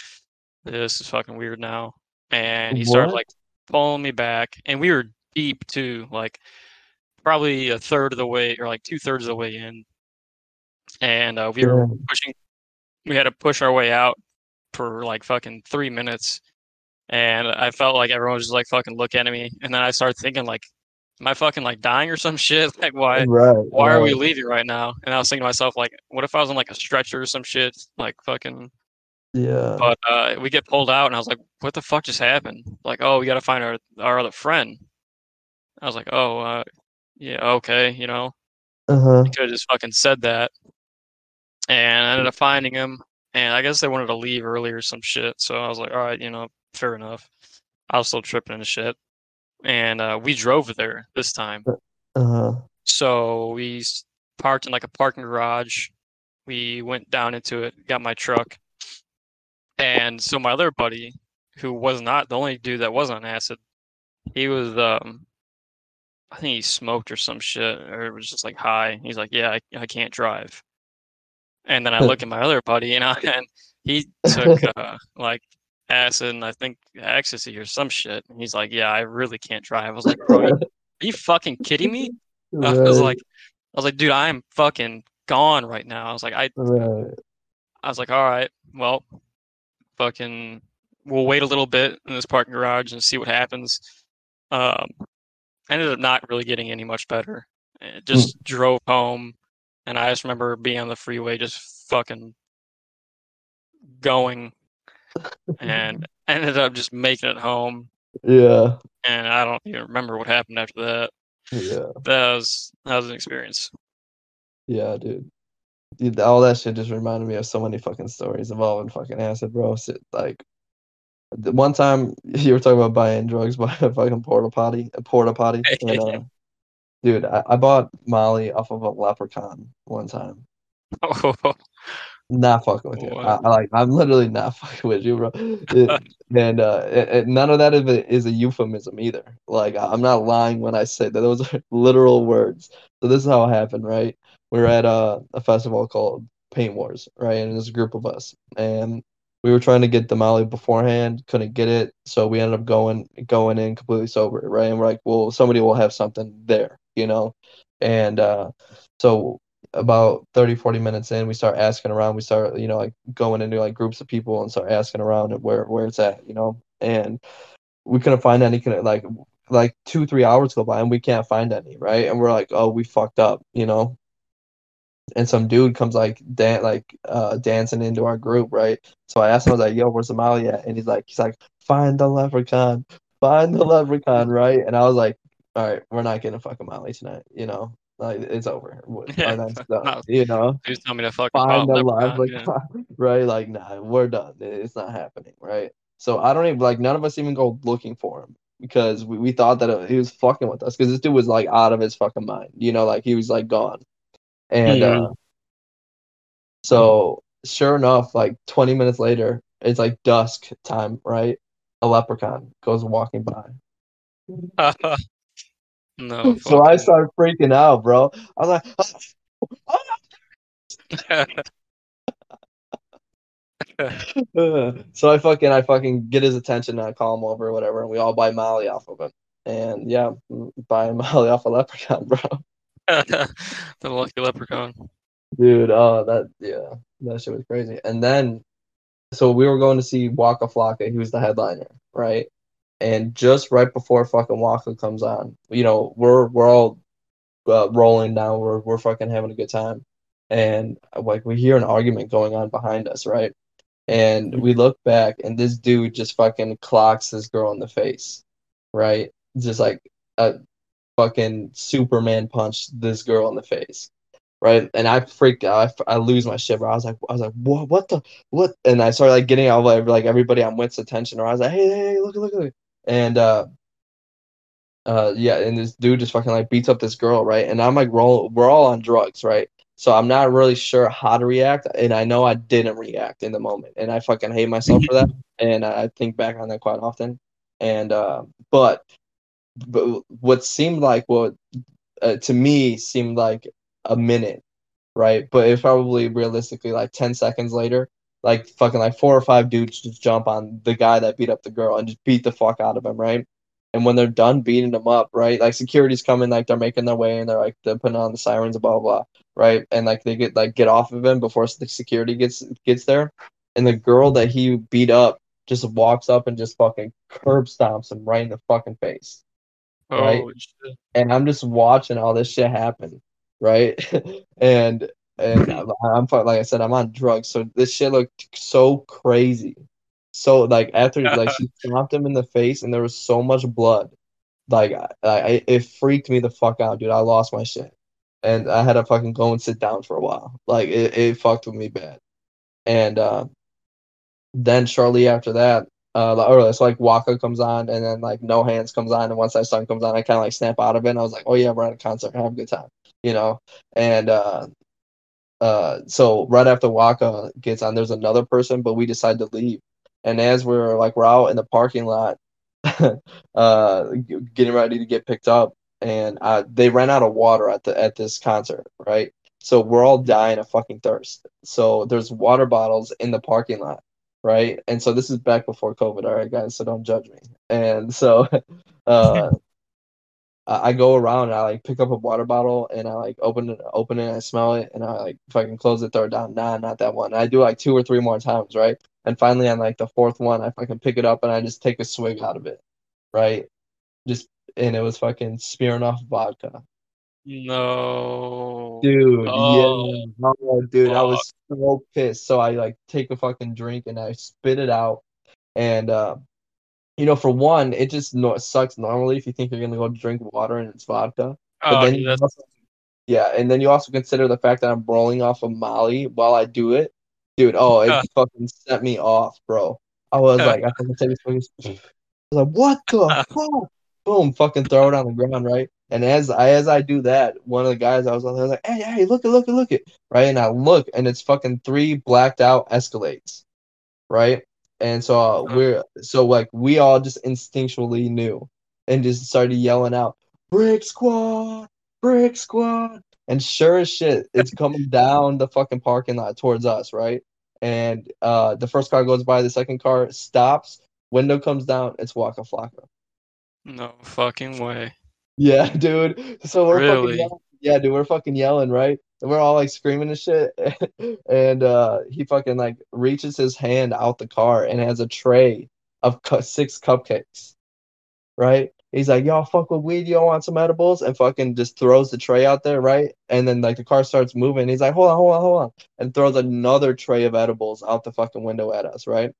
"This is fucking weird now." And he started What? like pulling me back, and we were deep too, like probably a third of the way or like two thirds of the way in. And uh, we were pushing. We had to push our way out for like fucking three minutes and I felt like everyone was just like fucking looking at me, and then I started thinking like, am I fucking like dying or some shit? Like why right. why are we leaving right now? And I was thinking to myself like, what if I was on like a stretcher or some shit? Like fucking. Yeah. But uh, we get pulled out, and I was like, what the fuck just happened? Like, oh, we got to find our our other friend. I was like, oh, uh, yeah, okay, you know, Uh huh. could have just fucking said that. And I ended up finding him, and I guess they wanted to leave early or some shit. So I was like, all right, you know, fair enough. I was still tripping and shit. And uh, we drove there this time. Uh huh. So we parked in like a parking garage. We went down into it, got my truck. And so my other buddy, who was not the only dude that was on acid, he was um I think he smoked or some shit, or it was just like high. He's like, Yeah, I, I can't drive. And then I look at my other buddy and I and he took uh like acid and I think ecstasy or some shit. And he's like, Yeah, I really can't drive. I was like, Bro, are you fucking kidding me? I was like, I was like, dude, I am fucking gone right now. I was like, I, Right. I was like, all right, well, fucking, we'll wait a little bit in this parking garage and see what happens. Um, I ended up not really getting any much better. It just drove home, and I just remember being on the freeway, just fucking going, and ended up just making it home. Yeah. And I don't even remember what happened after that. Yeah. That was that was an experience. Yeah, dude. Dude, all that shit just reminded me of so many fucking stories involving fucking acid, bro. Like, the one time you were talking about buying drugs by a fucking porta potty, a porta potty, and uh, dude, I, I bought Molly off of a leprechaun one time. Oh, Not fucking with you. I, Wow. I like. I'm literally not fucking with you, bro. It- and uh, it, it- none of that is a, euphemism either. Like I- I'm not lying when I say that those are literal words. So this is how it happened, right? We were at a, a festival called Paint Wars, right? And there's a group of us, and we were trying to get the Molly beforehand, couldn't get it, so we ended up going going in completely sober, right? And we're like, well, somebody will have something there, you know, and uh, so about 30 40 minutes in we start asking around. We start you know like going into like groups of people and start asking around where where it's at you know? And we couldn't find any like like two three hours go by and we can't find any right? And we're like oh we fucked up you know and some dude comes like dan- like uh dancing into our group right so i asked him i was like yo where's molly at and he's like he's like find the leprechaun find the leprechaun right and i was like all right we're not getting a fucking molly tonight you know like it's over Yeah, done no. you know Please tell me to fucking find the leprechaun. yeah. right? Like, nah, we're done. It's not happening, right? So I don't even like none of us even go looking for him because we, we thought that it, he was fucking with us because this dude was like out of his fucking mind, you know, like he was like gone. And uh, so sure enough, like 20 minutes later, it's like dusk time, right? A leprechaun goes walking by. no. So I start freaking out, bro. I was like, Uh, so I fucking I fucking get his attention and I call him over or whatever, and we all buy Molly off of him. And yeah, buy Molly off a leprechaun, bro. The lucky leprechaun. Dude, oh that yeah, that shit was crazy. And then so we were going to see Waka Flocka, he was the headliner, right? And just right before fucking Waka comes on, you know, we're we're all uh, rolling down, we're we're fucking having a good time. And uh, like we hear an argument going on behind us, right? And we look back and this dude just fucking clocks this girl in the face, right? Just like a fucking Superman punch this girl in the face, right? And I freaked out. I, I lose my shit, bro. I was like, I was like, what, what the, what? And I started like getting all like, like everybody on Wit's attention, or I was like, hey, hey, hey, look, look, look. And uh, uh, yeah, and this dude just fucking like beats up this girl, right? And I'm like, roll, we're all on drugs, right? So I'm not really sure how to react, and I know I didn't react in the moment, and I fucking hate myself for that, and I think back on that quite often. And uh, but but what seemed like what uh, to me seemed like a minute, right? But it's probably realistically like ten seconds later, like fucking like four or five dudes just jump on the guy that beat up the girl and just beat the fuck out of him, right? And when they're done beating them up, right? Like security's coming, like they're making their way and they're like they're putting on the sirens, blah blah, blah right? And like they get like get off of him before the security gets gets there. And the girl that he beat up just walks up and just fucking curb stomps him right in the fucking face. Right. Oh, shit. And I'm just watching all this shit happen, right? and and I'm fu- like I said, I'm on drugs, so this shit looked so crazy. So like after like she stomped him in the face, and there was so much blood, like I, I it freaked me the fuck out, dude. I lost my shit, and I had to fucking go and sit down for a while. Like it, it fucked with me bad. And uh, then shortly after that, uh, or it's like Waka comes on, and then like No Hands comes on, and once that song comes on, I kind of like snap out of it. And I was like, oh yeah, we're at a concert, have a good time, you know. And uh, uh, so right after Waka gets on, there's another person, but we decide to leave. And as we're like we're out in the parking lot, uh, getting ready to get picked up, and uh, they ran out of water at the at this concert, right? So we're all dying of fucking thirst. So there's water bottles in the parking lot, right? And so this is back before COVID, all right, guys. So don't judge me. And so, uh, I go around and I like pick up a water bottle and I like open it, open it, and I smell it, and I like fucking close it, throw it down. Nah, not that one. I do like two or three more times, right? And finally, on like the fourth one, I fucking pick it up and I just take a swig out of it, right? Just and it was fucking smearing off vodka, No. Dude, Oh, yeah. Oh, dude, I was so pissed. So I like take a fucking drink and I spit it out. And uh, you know, for one, it just no sucks normally if you think you're gonna go drink water and it's vodka. But Oh, then also, yeah, and then you also consider the fact that I'm rolling off of Molly while I do it. Dude, oh, it fucking set me off, bro. I was like, I fucking take this fucking I was like, what the fuck? Boom, fucking throw it on the ground, right? And as I as I do that, one of the guys I was on there was like, hey, hey, look at look at look at right? And I look and it's fucking three blacked out escalades, right? And so uh, we're so like we all just instinctually knew and just started yelling out, Brick Squad, Brick Squad. And sure as shit, it's coming down the fucking parking lot towards us, right? And uh the first car goes by, the second car stops, window comes down, it's Waka Flocka. no fucking way. Yeah, dude. So we're fucking yelling. Yeah, dude, we're fucking yelling, right? And we're all like screaming and shit. And uh he fucking like reaches his hand out the car and has a tray of cu- six cupcakes, right? He's like, "Y'all fuck with weed, y'all want some edibles?" And fucking just throws the tray out there, right? And then like the car starts moving. He's like, "Hold on, hold on, hold on," and throws another tray of edibles out the fucking window at us, right?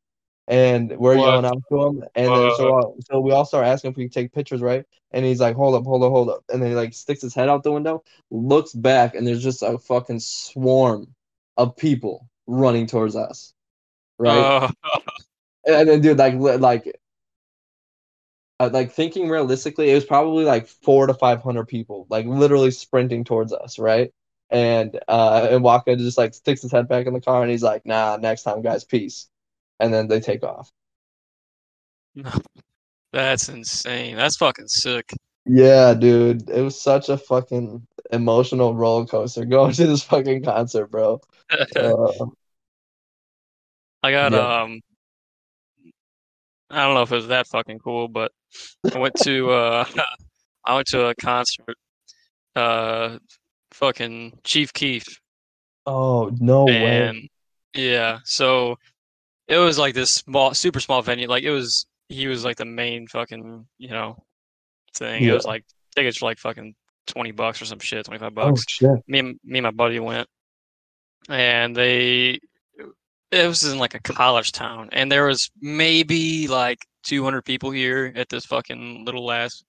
And we're What yelling out to him, and then so uh, so we all start asking if we can take pictures, right? And he's like, "Hold up, hold up, hold up," and then he like sticks his head out the window, looks back, and there's just a fucking swarm of people running towards us, right? Oh, And then dude, like like uh, like thinking realistically, it was probably like four to five hundred people, like literally sprinting towards us, right? And uh, and Waka just like sticks his head back in the car, and he's like, "Nah, next time, guys, peace." And then they take off. That's insane. That's fucking sick. Yeah, dude, it was such a fucking emotional roller coaster going to this fucking concert, bro. Uh, I got yeah. um I don't know if it was that fucking cool, but I went to uh I went to a concert uh fucking Chief Keef Oh, no way. yeah, so it was like this small super small venue. Like it was he was like the main fucking, you know, thing. It was like tickets for like fucking 20 bucks or some shit, 25 Oh bucks. shit. Me and me and my buddy went and they it was in like a college town and there was maybe like 200 people here at this fucking little ass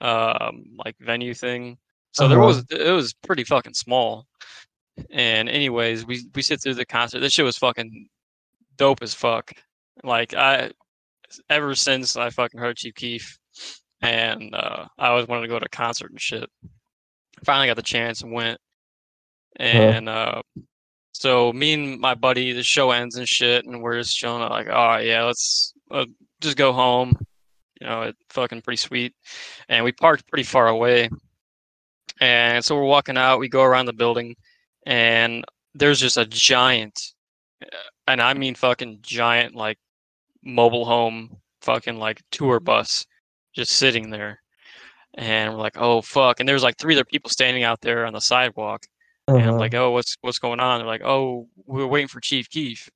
um like venue thing so there Uh-huh. was it was pretty fucking small and anyways we we sit through the concert this shit was fucking dope as fuck like i ever since i fucking heard chief keef and uh i always wanted to go to a concert and shit finally got the chance and went and uh so me and my buddy, the show ends and shit, and we're just chilling. out, Like, oh yeah, let's uh, just go home. You know, it's fucking pretty sweet. And we parked pretty far away, and so we're walking out. We go around the building, and there's just a giant, uh, and I mean fucking giant, like mobile home, fucking like tour bus, just sitting there. And we're like, oh fuck! And there's like three other people standing out there on the sidewalk. And I'm Uh-huh. like, oh, what's what's going on? They're like, oh, we're waiting for Chief Keef.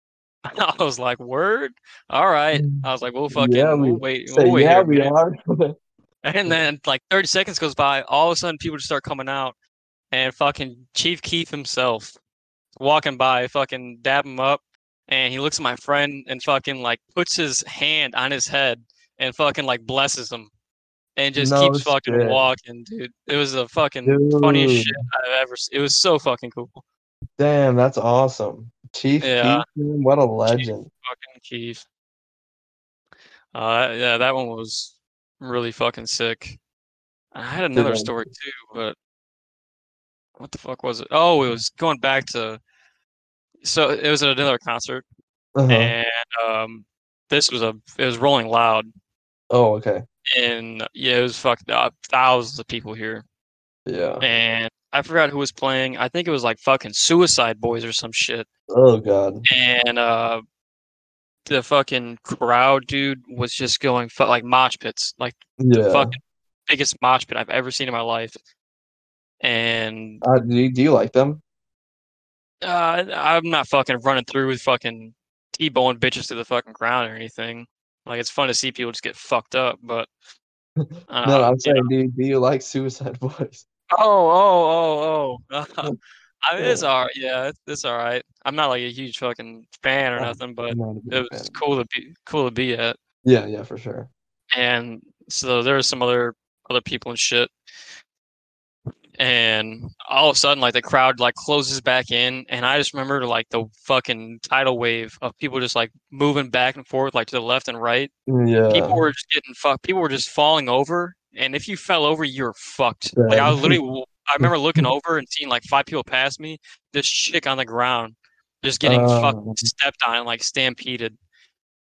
I was like, word, all right. I was like, we'll fucking, Yeah, we we'll wait, we'll wait yeah, here we minute. are. And then like 30 seconds goes by, all of a sudden people just start coming out, and fucking Chief Keef himself walking by, fucking dab him up, and he looks at my friend and fucking like puts his hand on his head and fucking like blesses him. And just No keeps fucking shit. walking, dude. It was the fucking funniest shit I've ever. s- It was so fucking cool. Damn, that's awesome. Chief Yeah. Man, what a legend. fucking Keef. Uh, yeah, that one was really fucking sick. I had another story too, but what the fuck was it? Oh, it was going back to. So it was at another concert, Uh-huh. and um, this was a it was Rolling Loud, Oh, okay. and yeah, it was fucking uh, thousands of people here, Yeah. and I forgot who was playing. I think it was like fucking Suicide Boys or some shit. Oh god. and uh the fucking crowd dude was just going fu- like mosh pits like the fucking biggest mosh pit i've ever seen in my life and Uh, do, you, do you like them? Uh, i'm not fucking running through with fucking t-bone bitches to the fucking ground or anything like it's fun to see people just get fucked up but No, uh, I'm saying, know, do you, do you like Suicide Boys? Oh, oh, oh, oh. I mean, it's all right. Yeah, it's, it's all right. I'm not like a huge fucking fan or nothing, but it was fan. cool to be cool to be at. Yeah, yeah, for sure. And so there were some other other people and shit. And all of a sudden, like the crowd like closes back in, and I just remember like the fucking tidal wave of people just like moving back and forth, like to the left and right. Yeah. People were just getting fucked. People were just falling over, and if you fell over, you're fucked. Like I was literally, I remember looking over and seeing like five people pass me. This chick on the ground, just getting oh. fucking stepped on and like stampeded.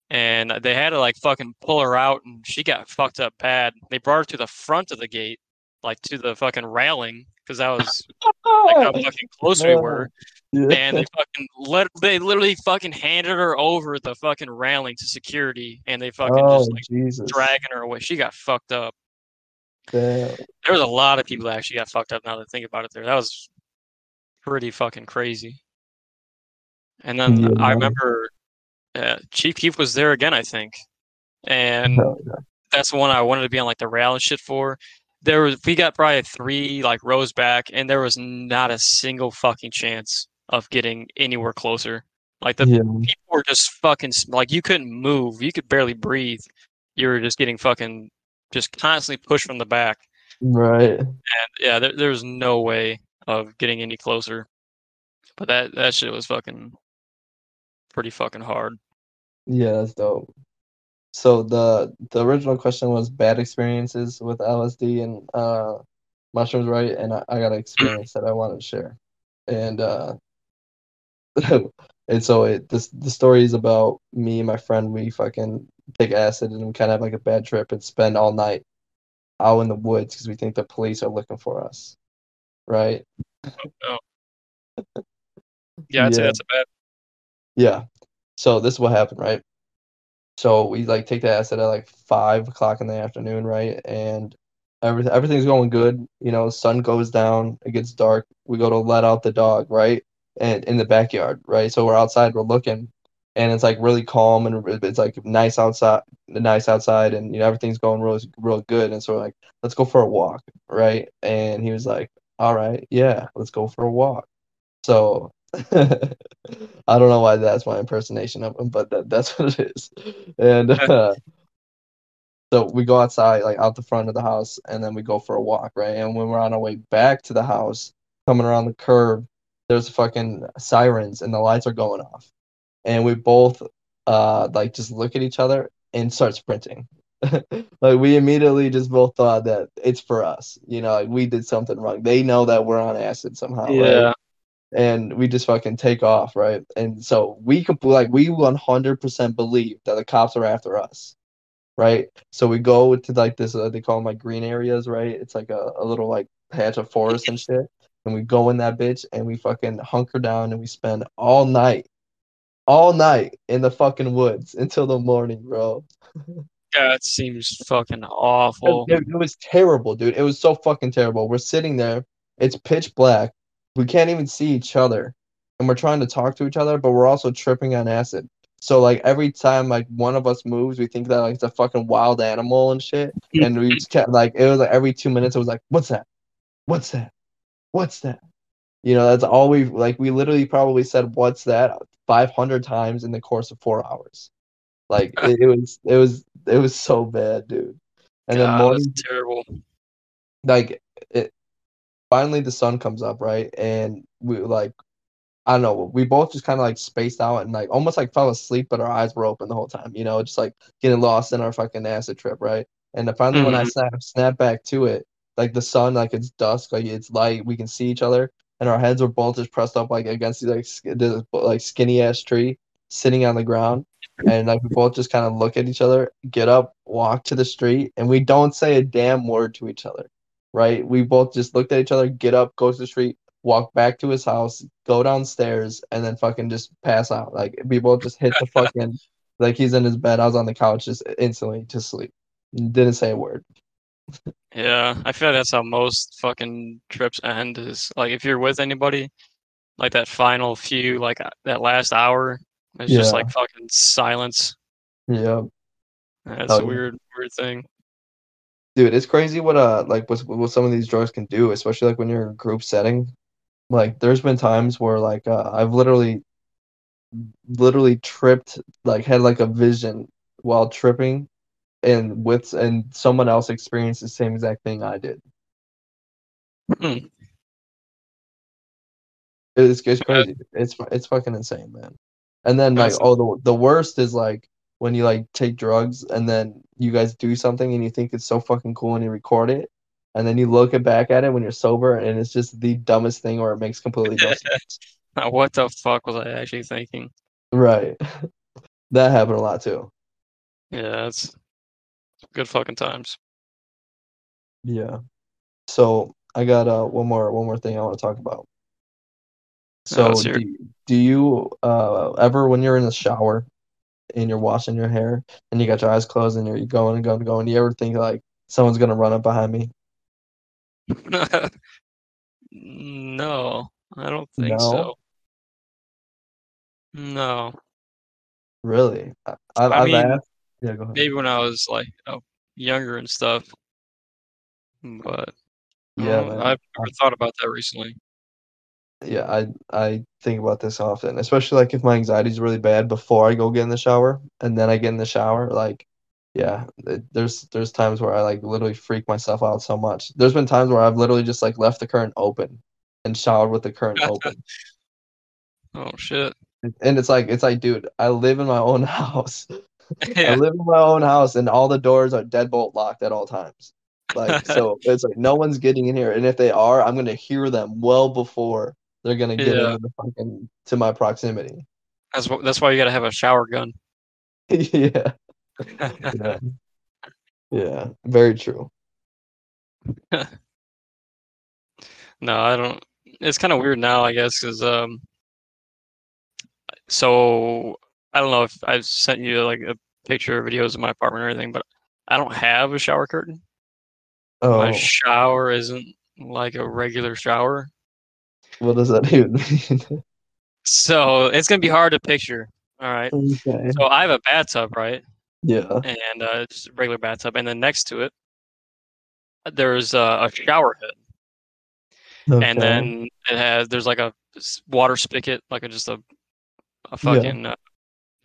And they had to like fucking pull her out, and she got fucked up bad. They brought her to the front of the gate, like to the fucking railing, because that was like how fucking close we were. And they fucking let they literally fucking handed her over the fucking railing to security, and they fucking oh, just like Jesus. dragging her away. She got fucked up. Damn. There was a lot of people that actually got fucked up. Now that I think about it, there that was pretty fucking crazy. And then Yeah. I remember uh, Chief Keef was there again, I think, and yeah. that's the one I wanted to be on like the rail and shit for. There was we got probably three like rows back, and there was not a single fucking chance of getting anywhere closer. Like the yeah. people were just fucking like you couldn't move, you could barely breathe. You were just getting fucking just constantly pushed from the back. Right. And yeah, there, there was no way of getting any closer. But that that shit was fucking pretty fucking hard. Yeah, that's dope. So the the original question was bad experiences with LSD and uh mushrooms, right? And I, I got an experience that I wanted to share. And uh and so it this the story is about me and my friend, we fucking take acid and we kind of have like a bad trip and spend all night out in the woods because we think the police are looking for us. Right? Yeah, I'd say Yeah. that's a bad. Yeah. So this is what happened, right? So we like take the acid at like five o'clock in the afternoon, right? And everything everything's going good. You know, sun goes down, it gets dark. We go to let out the dog, right? And in the backyard, right? So we're outside, we're looking, and it's like really calm and it's like nice outside, nice outside, and you know everything's going real, real good. And so we're like, let's go for a walk, right? And he was like, all right, yeah, let's go for a walk. So I don't know why that's my impersonation of him, but that, that's what it is. And uh, so we go outside, like out the front of the house, and then we go for a walk, right? And when we're on our way back to the house, coming around the curb, there's fucking sirens and the lights are going off. And we both uh like just look at each other and start sprinting. like we immediately just both thought that it's for us. You know, like we did something wrong. They know that we're on acid somehow, right? And we just fucking take off, right? And so we could like we 100% believe that the cops are after us, right? So we go to like this uh, they call them like green areas, right? It's like a, a little like patch of forest and shit. And we go in that bitch and we fucking hunker down and we spend all night, all night in the fucking woods until the morning, bro. That seems fucking awful. It, it was terrible, dude. It was so fucking terrible. We're sitting there, it's pitch black. We can't even see each other. And we're trying to talk to each other, but we're also tripping on acid. So like every time like one of us moves, we think that like it's a fucking wild animal and shit. And we just kept like it was like every two minutes it was like, What's that? What's that? What's that? You know, that's all we like we literally probably said what's that five hundred times in the course of four hours. Like it, it was it was it was so bad, dude. And then God, morning that's terrible. like finally the sun comes up right? And we like i don't know we both just kind of like spaced out and like almost like fell asleep but our eyes were open the whole time you know just like getting lost in our fucking acid trip right? And finally when i Mhm. snap snap back to it like the sun like it's dusk like it's light we can see each other and our heads were both just pressed up like against the like sk- this like skinny ass tree sitting on the ground. And like we both just kind of look at each other get up walk to the street and we don't say a damn word to each other right? We both just looked at each other, get up, go to the street, walk back to his house, go downstairs, and then fucking just pass out. Like we both just hit the fucking like he's in his bed. I was on the couch just instantly to sleep. Didn't say a word. Yeah, I feel like that's how most fucking trips end. Is like if you're with anybody, like that final few, like uh, that last hour, it's just like fucking silence. Yeah. That's a yeah. weird, weird thing. Dude, it's crazy what uh like what what some of these drugs can do, especially like when you're in a group setting. Like there's been times where like uh, I've literally literally tripped like had like a vision while tripping and with and someone else experienced the same exact thing I did. Hmm. It's it's crazy. It's it's fucking insane, man. And then like oh the the worst is like when you like take drugs and then you guys do something and you think it's so fucking cool and you record it and then you look it back at it when you're sober and it's just the dumbest thing or it makes completely no sense. What the fuck was I actually thinking? Right. That happened a lot too. Yeah, it's good fucking times. Yeah. So I got uh one more one more thing I want to talk about. So it. do, do you uh ever when you're in the shower and you're washing your hair and you got your eyes closed and you're going and going and going, do you ever think like someone's gonna run up behind me? no, I don't think No? so. No, Really? I, I've, I mean, asked. Yeah, go ahead. maybe when I was like oh, younger and stuff, but Yeah, um, man. I've never thought about that recently. Yeah, I I think about this often, especially like if my anxiety is really bad before I go get in the shower, and then I get in the shower, like, yeah, it, there's there's times where I like literally freak myself out so much. There's been times where I've literally just like left the current open and showered with the current open, Oh shit. and it's like it's like, dude, I live in my own house. I live in my own house, and all the doors are deadbolt locked at all times. Like, so it's like no one's getting in here, and if they are, I'm gonna hear them well before they're gonna get Yeah. into fucking to my proximity. That's that's why you gotta have a shower gun. yeah. Yeah. Yeah. Very true. No, I don't. It's kind of weird now, I guess, because um. So I don't know if I've sent you like a picture or videos of my apartment or anything, but I don't have a shower curtain. Oh. My shower isn't like a regular shower, what does that even mean? so it's gonna be hard to picture. All right. Okay. So I have a bathtub, right, Yeah. and uh, just a regular bathtub, and then next to it, there's uh, a shower head. Okay. and then it has there's like a water spigot, like a, just a a fucking, uh,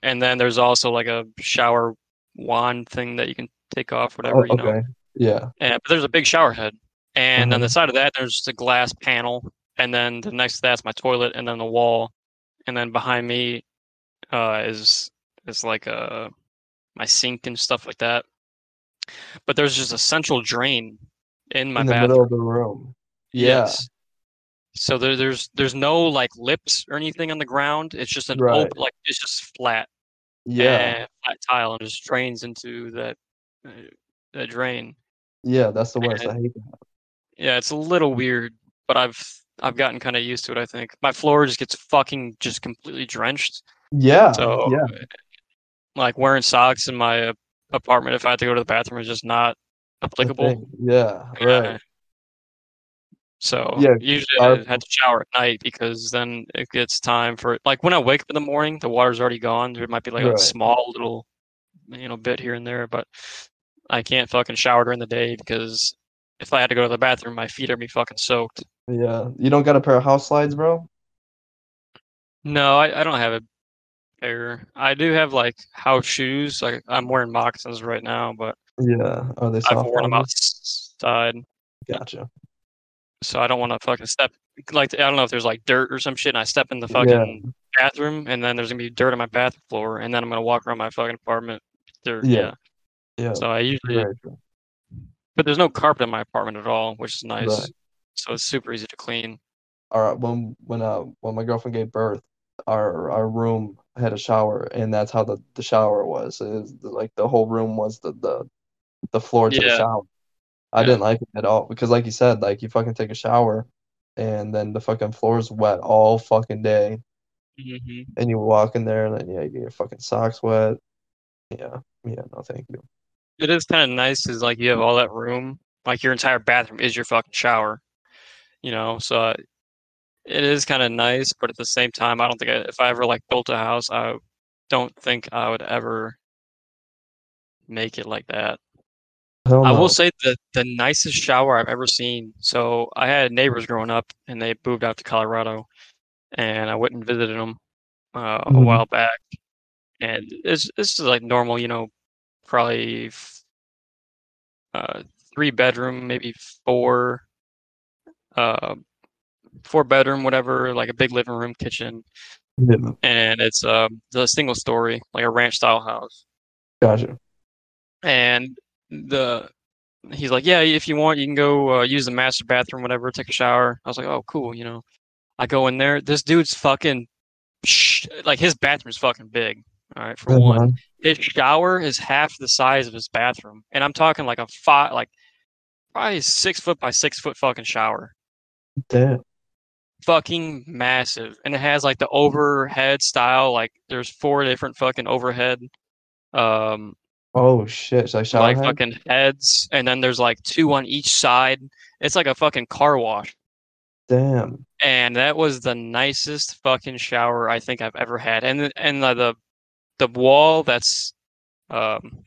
and then there's also like a shower wand thing that you can take off, whatever Oh, you know. okay. Yeah. And but there's a big shower head, and on Uh-huh. the side of that there's just a glass panel, and then the next to that's my toilet, and then the wall, and then behind me uh, is is like a my sink and stuff like that. But there's just a central drain in my In the bathroom. middle of the room. Yeah. Yes. So there, there's there's no like lips or anything on the ground. It's just an Right. open, like it's just flat, Yeah. flat tile, and just drains into that uh, that drain. Yeah. That's the worst. I hate that. Yeah, it's a little weird, but I've I've gotten kind of used to it. I think my floor just gets fucking just completely drenched. Yeah. So Yeah. like wearing socks in my apartment if I have to go to the bathroom is just not applicable. Yeah. Yeah. Right. So Yeah, usually our- I had to shower at night because then it gets time for like when I wake up in the morning, the water's already gone. There might be like Right. a small little, you know, bit here and there, but I can't fucking shower during the day because if I had to go to the bathroom, my feet are be fucking soaked. Yeah. You don't got a pair of house slides, bro? No, I, I don't have a pair. I do have like house shoes. Like I'm wearing moccasins right now, but Yeah. Are they I've worn them outside, Gotcha. so I don't want to fucking step. Like I don't know if there's like dirt or some shit, and I step in the fucking Yeah. bathroom, and then there's gonna be dirt on my bathroom floor, and then I'm gonna walk around my fucking apartment. Dirt, Yeah. yeah. Yeah. So I usually. But there's no carpet in my apartment at all, which is nice. Right. So it's super easy to clean. All right. When when uh when my girlfriend gave birth, our our room had a shower, and that's how the the shower was. Was like the whole room was the the the floor to the shower. I Yeah. didn't like it at all because, like you said, like you fucking take a shower, and then the fucking floor is wet all fucking day, hmm and you walk in there, and then yeah, you get your fucking socks wet. Yeah. Yeah. No, thank you. It is kind of nice is like you have all that room, like your entire bathroom is your fucking shower, you know. So uh, it is kind of nice, but at the same time, I don't think I, if I ever like built a house, I don't think I would ever make it like that. Hell I no. will say the the nicest shower I've ever seen. So I had neighbors growing up, and they moved out to Colorado, and I went and visited them uh, a Mhm. while back, and it's this is like normal, you know, probably uh, three bedroom, maybe four, uh, four bedroom, whatever, like a big living room, kitchen, Yeah, and it's um the single story, like a ranch style house. gotcha. and the he's like, yeah, if you want, you can go uh, use the master bathroom, whatever, take a shower. I was like, oh, cool, you know. I go in there. This dude's fucking like his bathroom's fucking big. All right, for one, Uh-huh. His shower is half the size of his bathroom, and I'm talking like a five, like probably six foot by six foot fucking shower. Damn. Fucking massive, and it has like the overhead style. Like there's four different fucking overhead um Oh shit! I shower like head? fucking heads, and then there's like two on each side. It's like a fucking car wash. Damn. And that was the nicest fucking shower I think I've ever had. And and the the, the wall that's um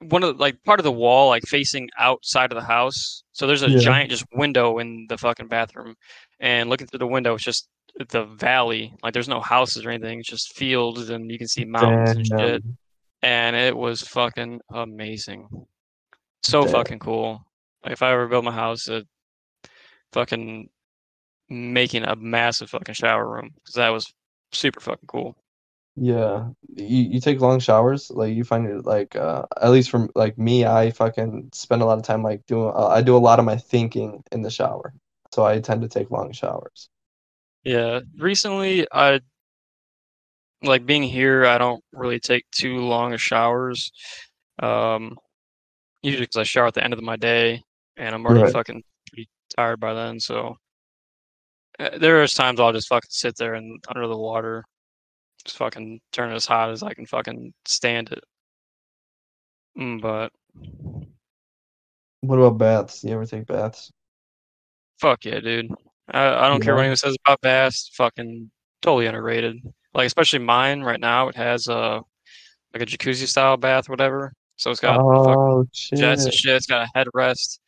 one of the, like part of the wall like facing outside of the house. So there's a Yeah. giant just window in the fucking bathroom, and looking through the window, it's just the valley. Like there's no houses or anything. It's just fields, and you can see mountains and shit and it was fucking amazing. So Damn. fucking cool. Like if I ever build my house, it fucking making a massive fucking shower room because that was super fucking cool. Yeah. You you take long showers? Like you find it like uh at least from like me, I fucking spend a lot of time like doing uh, I do a lot of my thinking in the shower. So I tend to take long showers. Yeah, recently I like being here. I don't really take too long of showers. Um, usually because I shower at the end of my day, and I'm already Right. fucking pretty tired by then. So uh, there is times I'll just fucking sit there and under the water, fucking turn it as hot as I can fucking stand it. Mm, but What about baths? You ever take baths? fuck yeah, dude. I, I don't care what Yeah. anyone says about baths. Fucking totally underrated. Like especially mine right now. It has a like a jacuzzi style bath, whatever. So it's got Oh jets and shit. shit. It's got a headrest.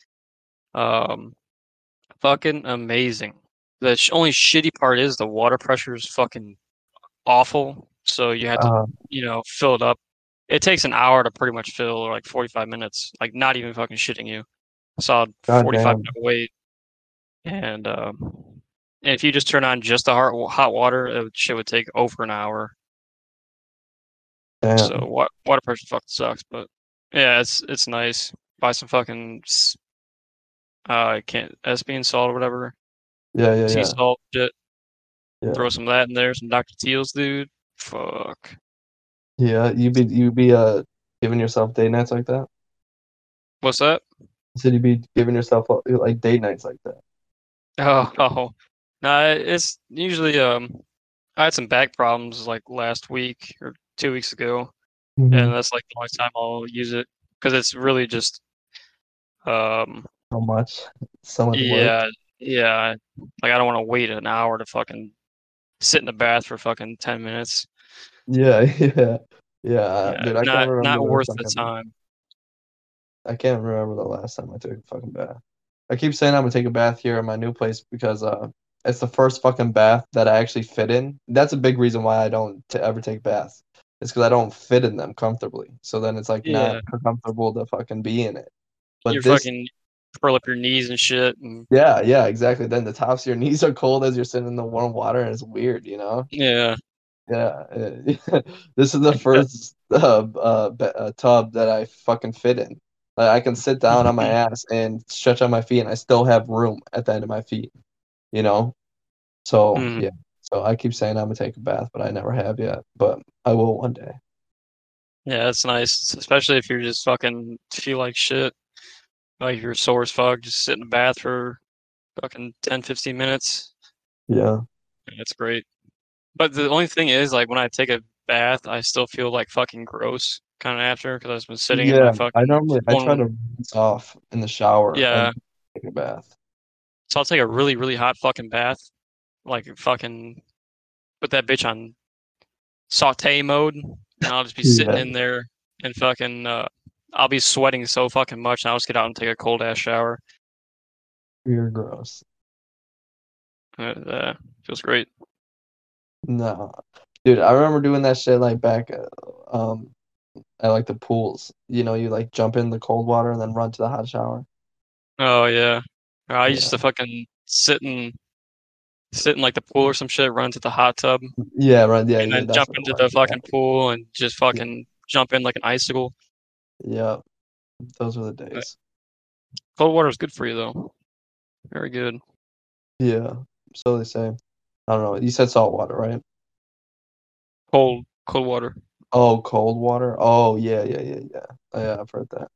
Um, fucking amazing. The sh- only shitty part is the water pressure is fucking awful. So you have to, Uh, you know, fill it up. It takes an hour to pretty much fill, or like 45 minutes. Like not even fucking shitting you. I saw 45 damn. minute wait. And um, and if you just turn on just the hot hot water, it would, shit would take over an hour. Damn. So wa- water pressure fucking sucks, but yeah, it's it's nice. Buy some fucking uh, I can't and salt or whatever. Yeah, yeah, Sea yeah. salt shit. Yeah. Throw some of that in there. Some Dr. Teal's, dude. Fuck. Yeah, you be you be uh giving yourself date nights like that? What's that? You said you be giving yourself uh, like date nights like that. Oh, oh. No, it's usually um. I had some back problems like last week or two weeks ago, Mhm. and that's like the only time I'll use it because it's really just um So much. So much work. Yeah, yeah. Like I don't want to wait an hour to fucking sit in the bath for fucking ten minutes. Yeah, yeah. Yeah, Yeah, dude, I not can't remember not the worth the time. time. I can't remember the last time I took a fucking bath. I keep saying I'm gonna take a bath here in my new place because uh it's the first fucking bath that I actually fit in. That's a big reason why I don't t ever take baths. It's because I don't fit in them comfortably. So then it's like Yeah. not comfortable to fucking be in it. But You're this, fucking curl up your knees and shit. And yeah, yeah, exactly. Then the tops of your knees are cold as you're sitting in the warm water, and it's weird, you know? yeah, Yeah, this is the first uh, uh, uh, tub that I fucking fit in. Like, I can sit down on my ass and stretch on my feet, and I still have room at the end of my feet. You know, so Mhm. yeah. So I keep saying I'm gonna take a bath, but I never have yet. But I will one day. yeah, that's nice. Especially if you're just fucking feel like shit. Like you're sore as fuck, just sit in the bath for fucking 10, 15 minutes. Yeah. That's great. But the only thing is, like when I take a bath, I still feel like fucking gross kind of after because I've been sitting in Yeah. my fucking. I normally I try to rinse off in the shower Yeah. take a bath. So I'll take a really, really hot fucking bath, like fucking put that bitch on saute mode, and I'll just be sitting Yeah. in there and fucking. Uh, I'll be sweating so fucking much, and I'll just get out and take a cold ass shower. You're gross. Uh, uh, feels great. No, dude, I remember doing that shit like back, uh, um, at like the pools. You know, you like jump in the cold water and then run to the hot shower. Oh yeah, I used to fucking sit in sit in like the pool or some shit, run to the hot tub, Yeah, right. Yeah, and yeah. then jump into the yeah. fucking pool and just fucking jump in like an icicle. Yeah, those were the days. Cold water is good for you though. Very good. Yeah, so they say. I don't know. You said salt water, right? Cold cold water. Oh, cold water. Oh, yeah, yeah, yeah, yeah. Oh, yeah, I've heard that.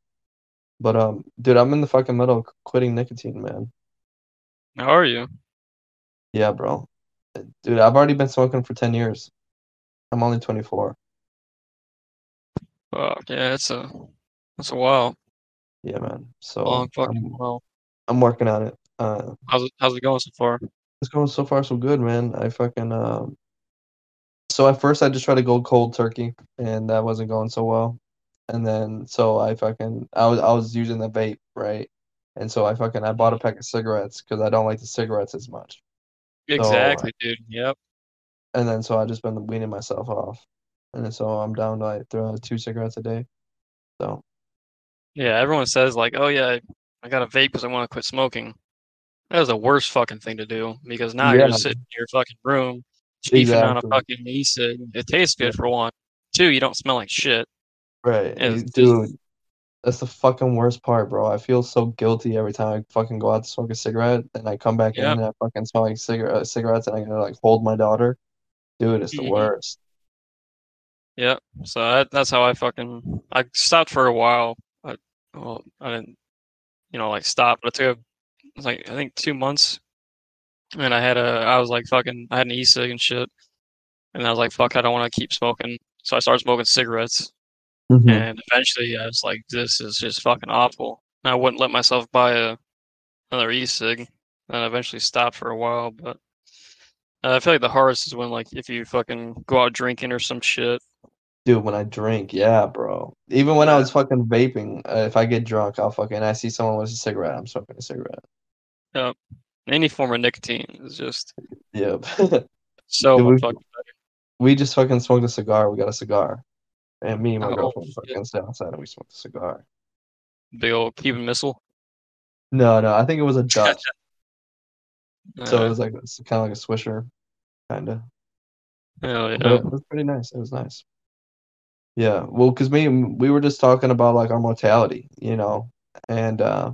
But um, dude, I'm in the fucking middle of quitting nicotine, man. How are you? Yeah, bro. Dude, I've already been smoking for 10 years. I'm only 24. Fuck yeah, it's a that's a while. Yeah, man. So Long fucking I'm, while. I'm working on it. Uh, How's it how's it going so far? it's going so far so good, man. I fucking um. So at first I just tried to go cold turkey, and that wasn't going so well. And then so I fucking I was I was using the vape, right? And so I fucking I bought a pack of cigarettes because I don't like the cigarettes as much. Exactly, dude. Yep. And then so I just been weaning myself off, and so I'm down to like throw two cigarettes a day. So Yeah, everyone says like, "Oh yeah, I got a vape because I want to quit smoking." That is the worst fucking thing to do because now you're sitting in your fucking room, chiefing on a fucking e-cig. It tastes good for one. Two, you don't smell like shit. right, It's just- dude. That's the fucking worst part, bro. I feel so guilty every time I fucking go out to smoke a cigarette and I come back in and I fucking smell like cigarette cigarettes and I gotta like hold my daughter. Dude, it's the Mhm. worst. Yeah, so that, that's how I fucking I stopped for a while. I well, I didn't, you know, like stop, but it took it was like I think two months, and I had a I was like fucking I had an e-cig and shit, and I was like fuck I don't want to keep smoking, so I started smoking cigarettes, Mhm. and eventually I was like this is just fucking awful. And I wouldn't let myself buy a another e-cig, and I eventually stopped for a while, but. Uh, I feel like the hardest is when like if you fucking go out drinking or some shit. Dude, when I drink, yeah, bro. Even when I was fucking vaping, uh, if I get drunk, I'll fucking I see someone with a cigarette, I'm smoking a cigarette. Yep. Any form of nicotine is just Yep. so Dude, we- fucking better. we just fucking smoked a cigar. We got a cigar. And me and my Oh, girlfriend shit. fucking sat outside and we smoked a cigar. Big old Cuban missile. No, no, I think it was a Dutch. so Uh, it was like it's kind of like a swisher, kind of. hell But yeah. it was pretty nice. It was nice. Yeah, well, because me we were just talking about like our mortality, you know, and uh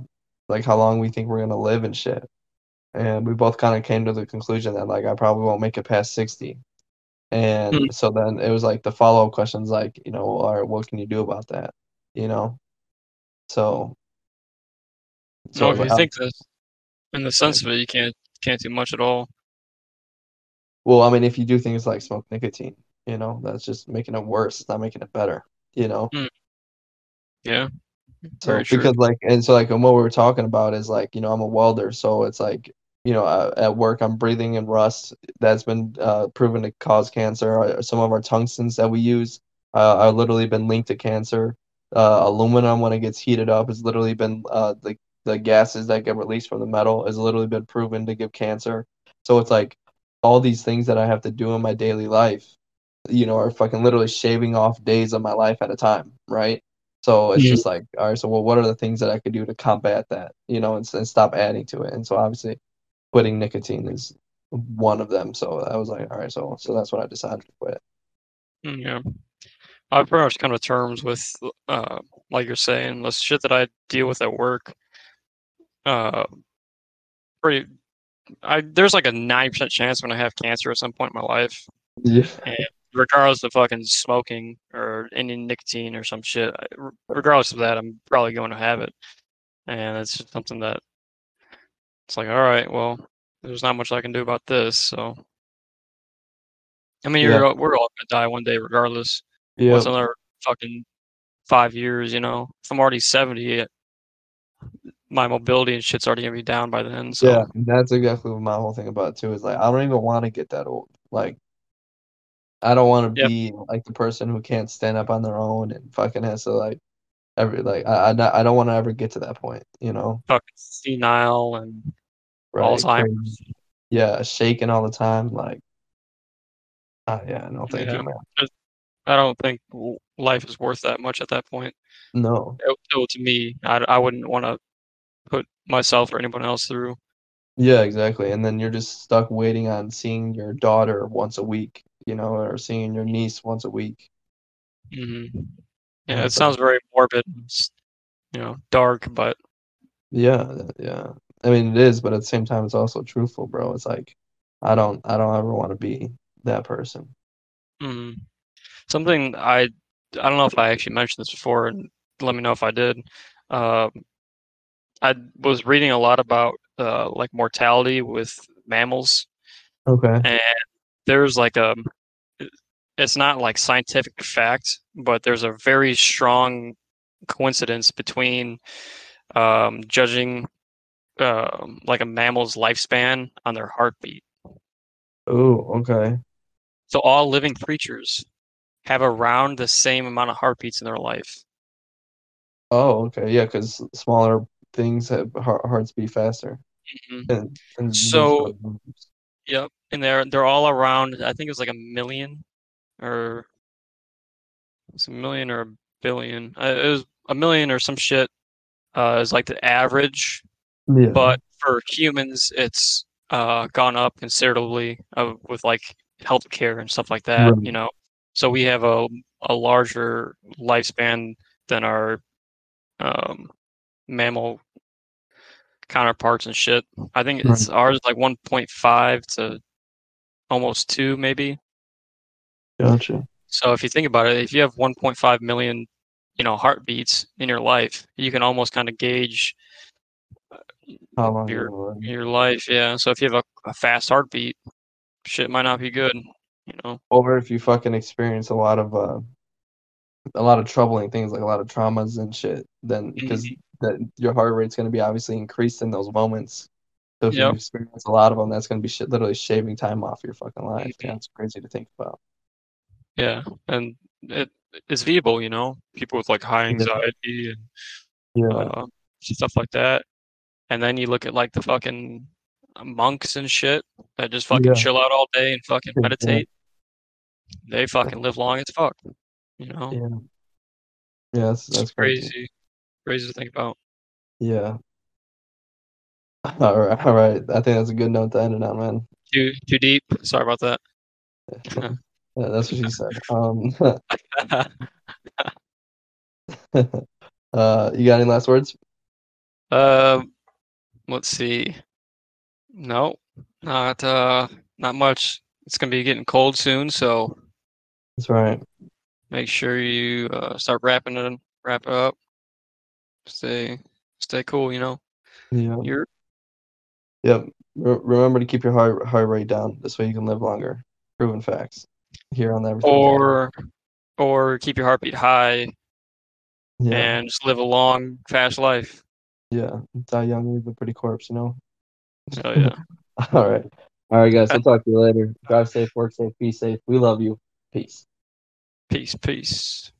like how long we think we're gonna live and shit. And we both kind of came to the conclusion that like I probably won't make it past 60. And Hmm. so then it was like the follow-up questions like, you know, all right, what can you do about that? You know? So so if you like, think this, in the sense of it, you can't can't do much at all. well, I mean, if you do things like smoke nicotine, you know, that's just making it worse. It's not making it better, you know? Yeah. So Very true. because like and so like and what we were talking about is like you know I'm a welder so it's like you know uh, at work I'm breathing in rust that's been uh, proven to cause cancer Uh, some of our tungstens that we use uh, are literally been linked to cancer uh, aluminum when it gets heated up has literally been uh, the the gases that get released from the metal has literally been proven to give cancer so it's like all these things that I have to do in my daily life you know are fucking literally shaving off days of my life at a time right so it's Mhm. just like, all right, so well, what are the things that I could do to combat that, you know, and, and stop adding to it? And so obviously, quitting nicotine is one of them. So I was like, all right, so so that's what I decided to quit. Mm, Yeah. I've pretty much come to terms with, uh, like you're saying, the shit that I deal with at work. Uh, pretty. I there's like a nine percent chance when I have cancer at some point in my life, Yeah. Regardless of fucking smoking or any nicotine or some shit. Regardless of that, I'm probably going to have it, and it's just something that it's like, all right, well, there's not much I can do about this. So, I mean, Yeah. we're all gonna die one day, regardless. Yeah. What's another fucking five years? You know, if I'm already seventy, eh, my mobility and shit's already gonna be down by then. So, Yeah. That's exactly what my whole thing about it too is like, I don't even want to get that old. Like, I don't want to Yep. be like the person who can't stand up on their own and fucking has to like every like I I, not- I don't want to ever get to that point, you know. fucking senile and Right? Alzheimer's. crazy. Yeah, shaking all the time, like. Uh, yeah, no, thank Yeah. you, man. I don't think life is worth that much at that point. No. It- it- to me, I, I wouldn't want to put myself or anyone else through. Yeah, exactly. And then you're just stuck waiting on seeing your daughter once a week, you know, or seeing your niece once a week. hmm Yeah, it sounds very morbid, you know, dark, but Yeah, yeah. I mean, it is, but at the same time, it's also truthful, bro. It's like, I don't, I don't ever want to be that person. mm, something I I don't know if I actually mentioned this before, and let me know if I did. Um, I was reading a lot about uh, like mortality with mammals, Okay. and there's like a it's not like scientific fact, but there's a very strong coincidence between um, judging um, like a mammal's lifespan on their heartbeat. Oh, okay. So all living creatures have around the same amount of heartbeats in their life. Oh, okay. Yeah, because smaller things have heart, hearts beat faster. Mhm. And, and So- Yep, and they're they're all around. I think it was like a million, or it's a million or a billion. Uh, it was a million or some shit. Uh, is like the average, yeah. but for humans, it's uh gone up considerably uh, with like healthcare and stuff like that. Right. You know, so we have a a larger lifespan than our um mammal counterparts and shit. I think it's ours like 1.5 to almost 2 maybe. Gotcha. So if you think about it, if you have 1.5 million, you know, heartbeats in your life, you can almost kind of gauge How long Your- your life. Yeah. So if you have a, a fast heartbeat, shit might not be good. You know. Or if you fucking experience a lot of uh, a lot of troubling things, like a lot of traumas and shit, then because that your heart rate's going to be obviously increased in those moments. So if Yep. you experience a lot of them, that's going to be shit, literally shaving time off your fucking life. Yeah, Mhm. it's crazy to think about. Yeah, and it's viewable. You know, people with like high anxiety and Yeah, uh, stuff like that. And then you look at like the fucking monks and shit that just fucking Yeah. chill out all day and fucking Yeah. meditate. They fucking live long as fuck. You know, yeah, yeah. That's it's that's crazy. crazy, crazy to think about. Yeah. All right, all right. I think that's a good note to end it on, man. Too too deep. Sorry about that. Yeah, that's what she said. Um, uh, you got any last words? Um, let's see. No, not uh, not much. It's gonna be getting cold soon, so That's right. make sure you uh, start wrapping it, wrap it up. Stay, stay cool. You know, Yeah. you're Yep. Re- remember to keep your heart heart rate down. This way you can live longer. Proven facts. Here on everything. or or keep your heartbeat high yeah, and just live a long, fast life. yeah. Die young, leave a pretty corpse. You know. Oh yeah. All right. All right, guys. We'll talk to you later. Drive safe, work safe, be safe. We love you. Peace. peace, peace.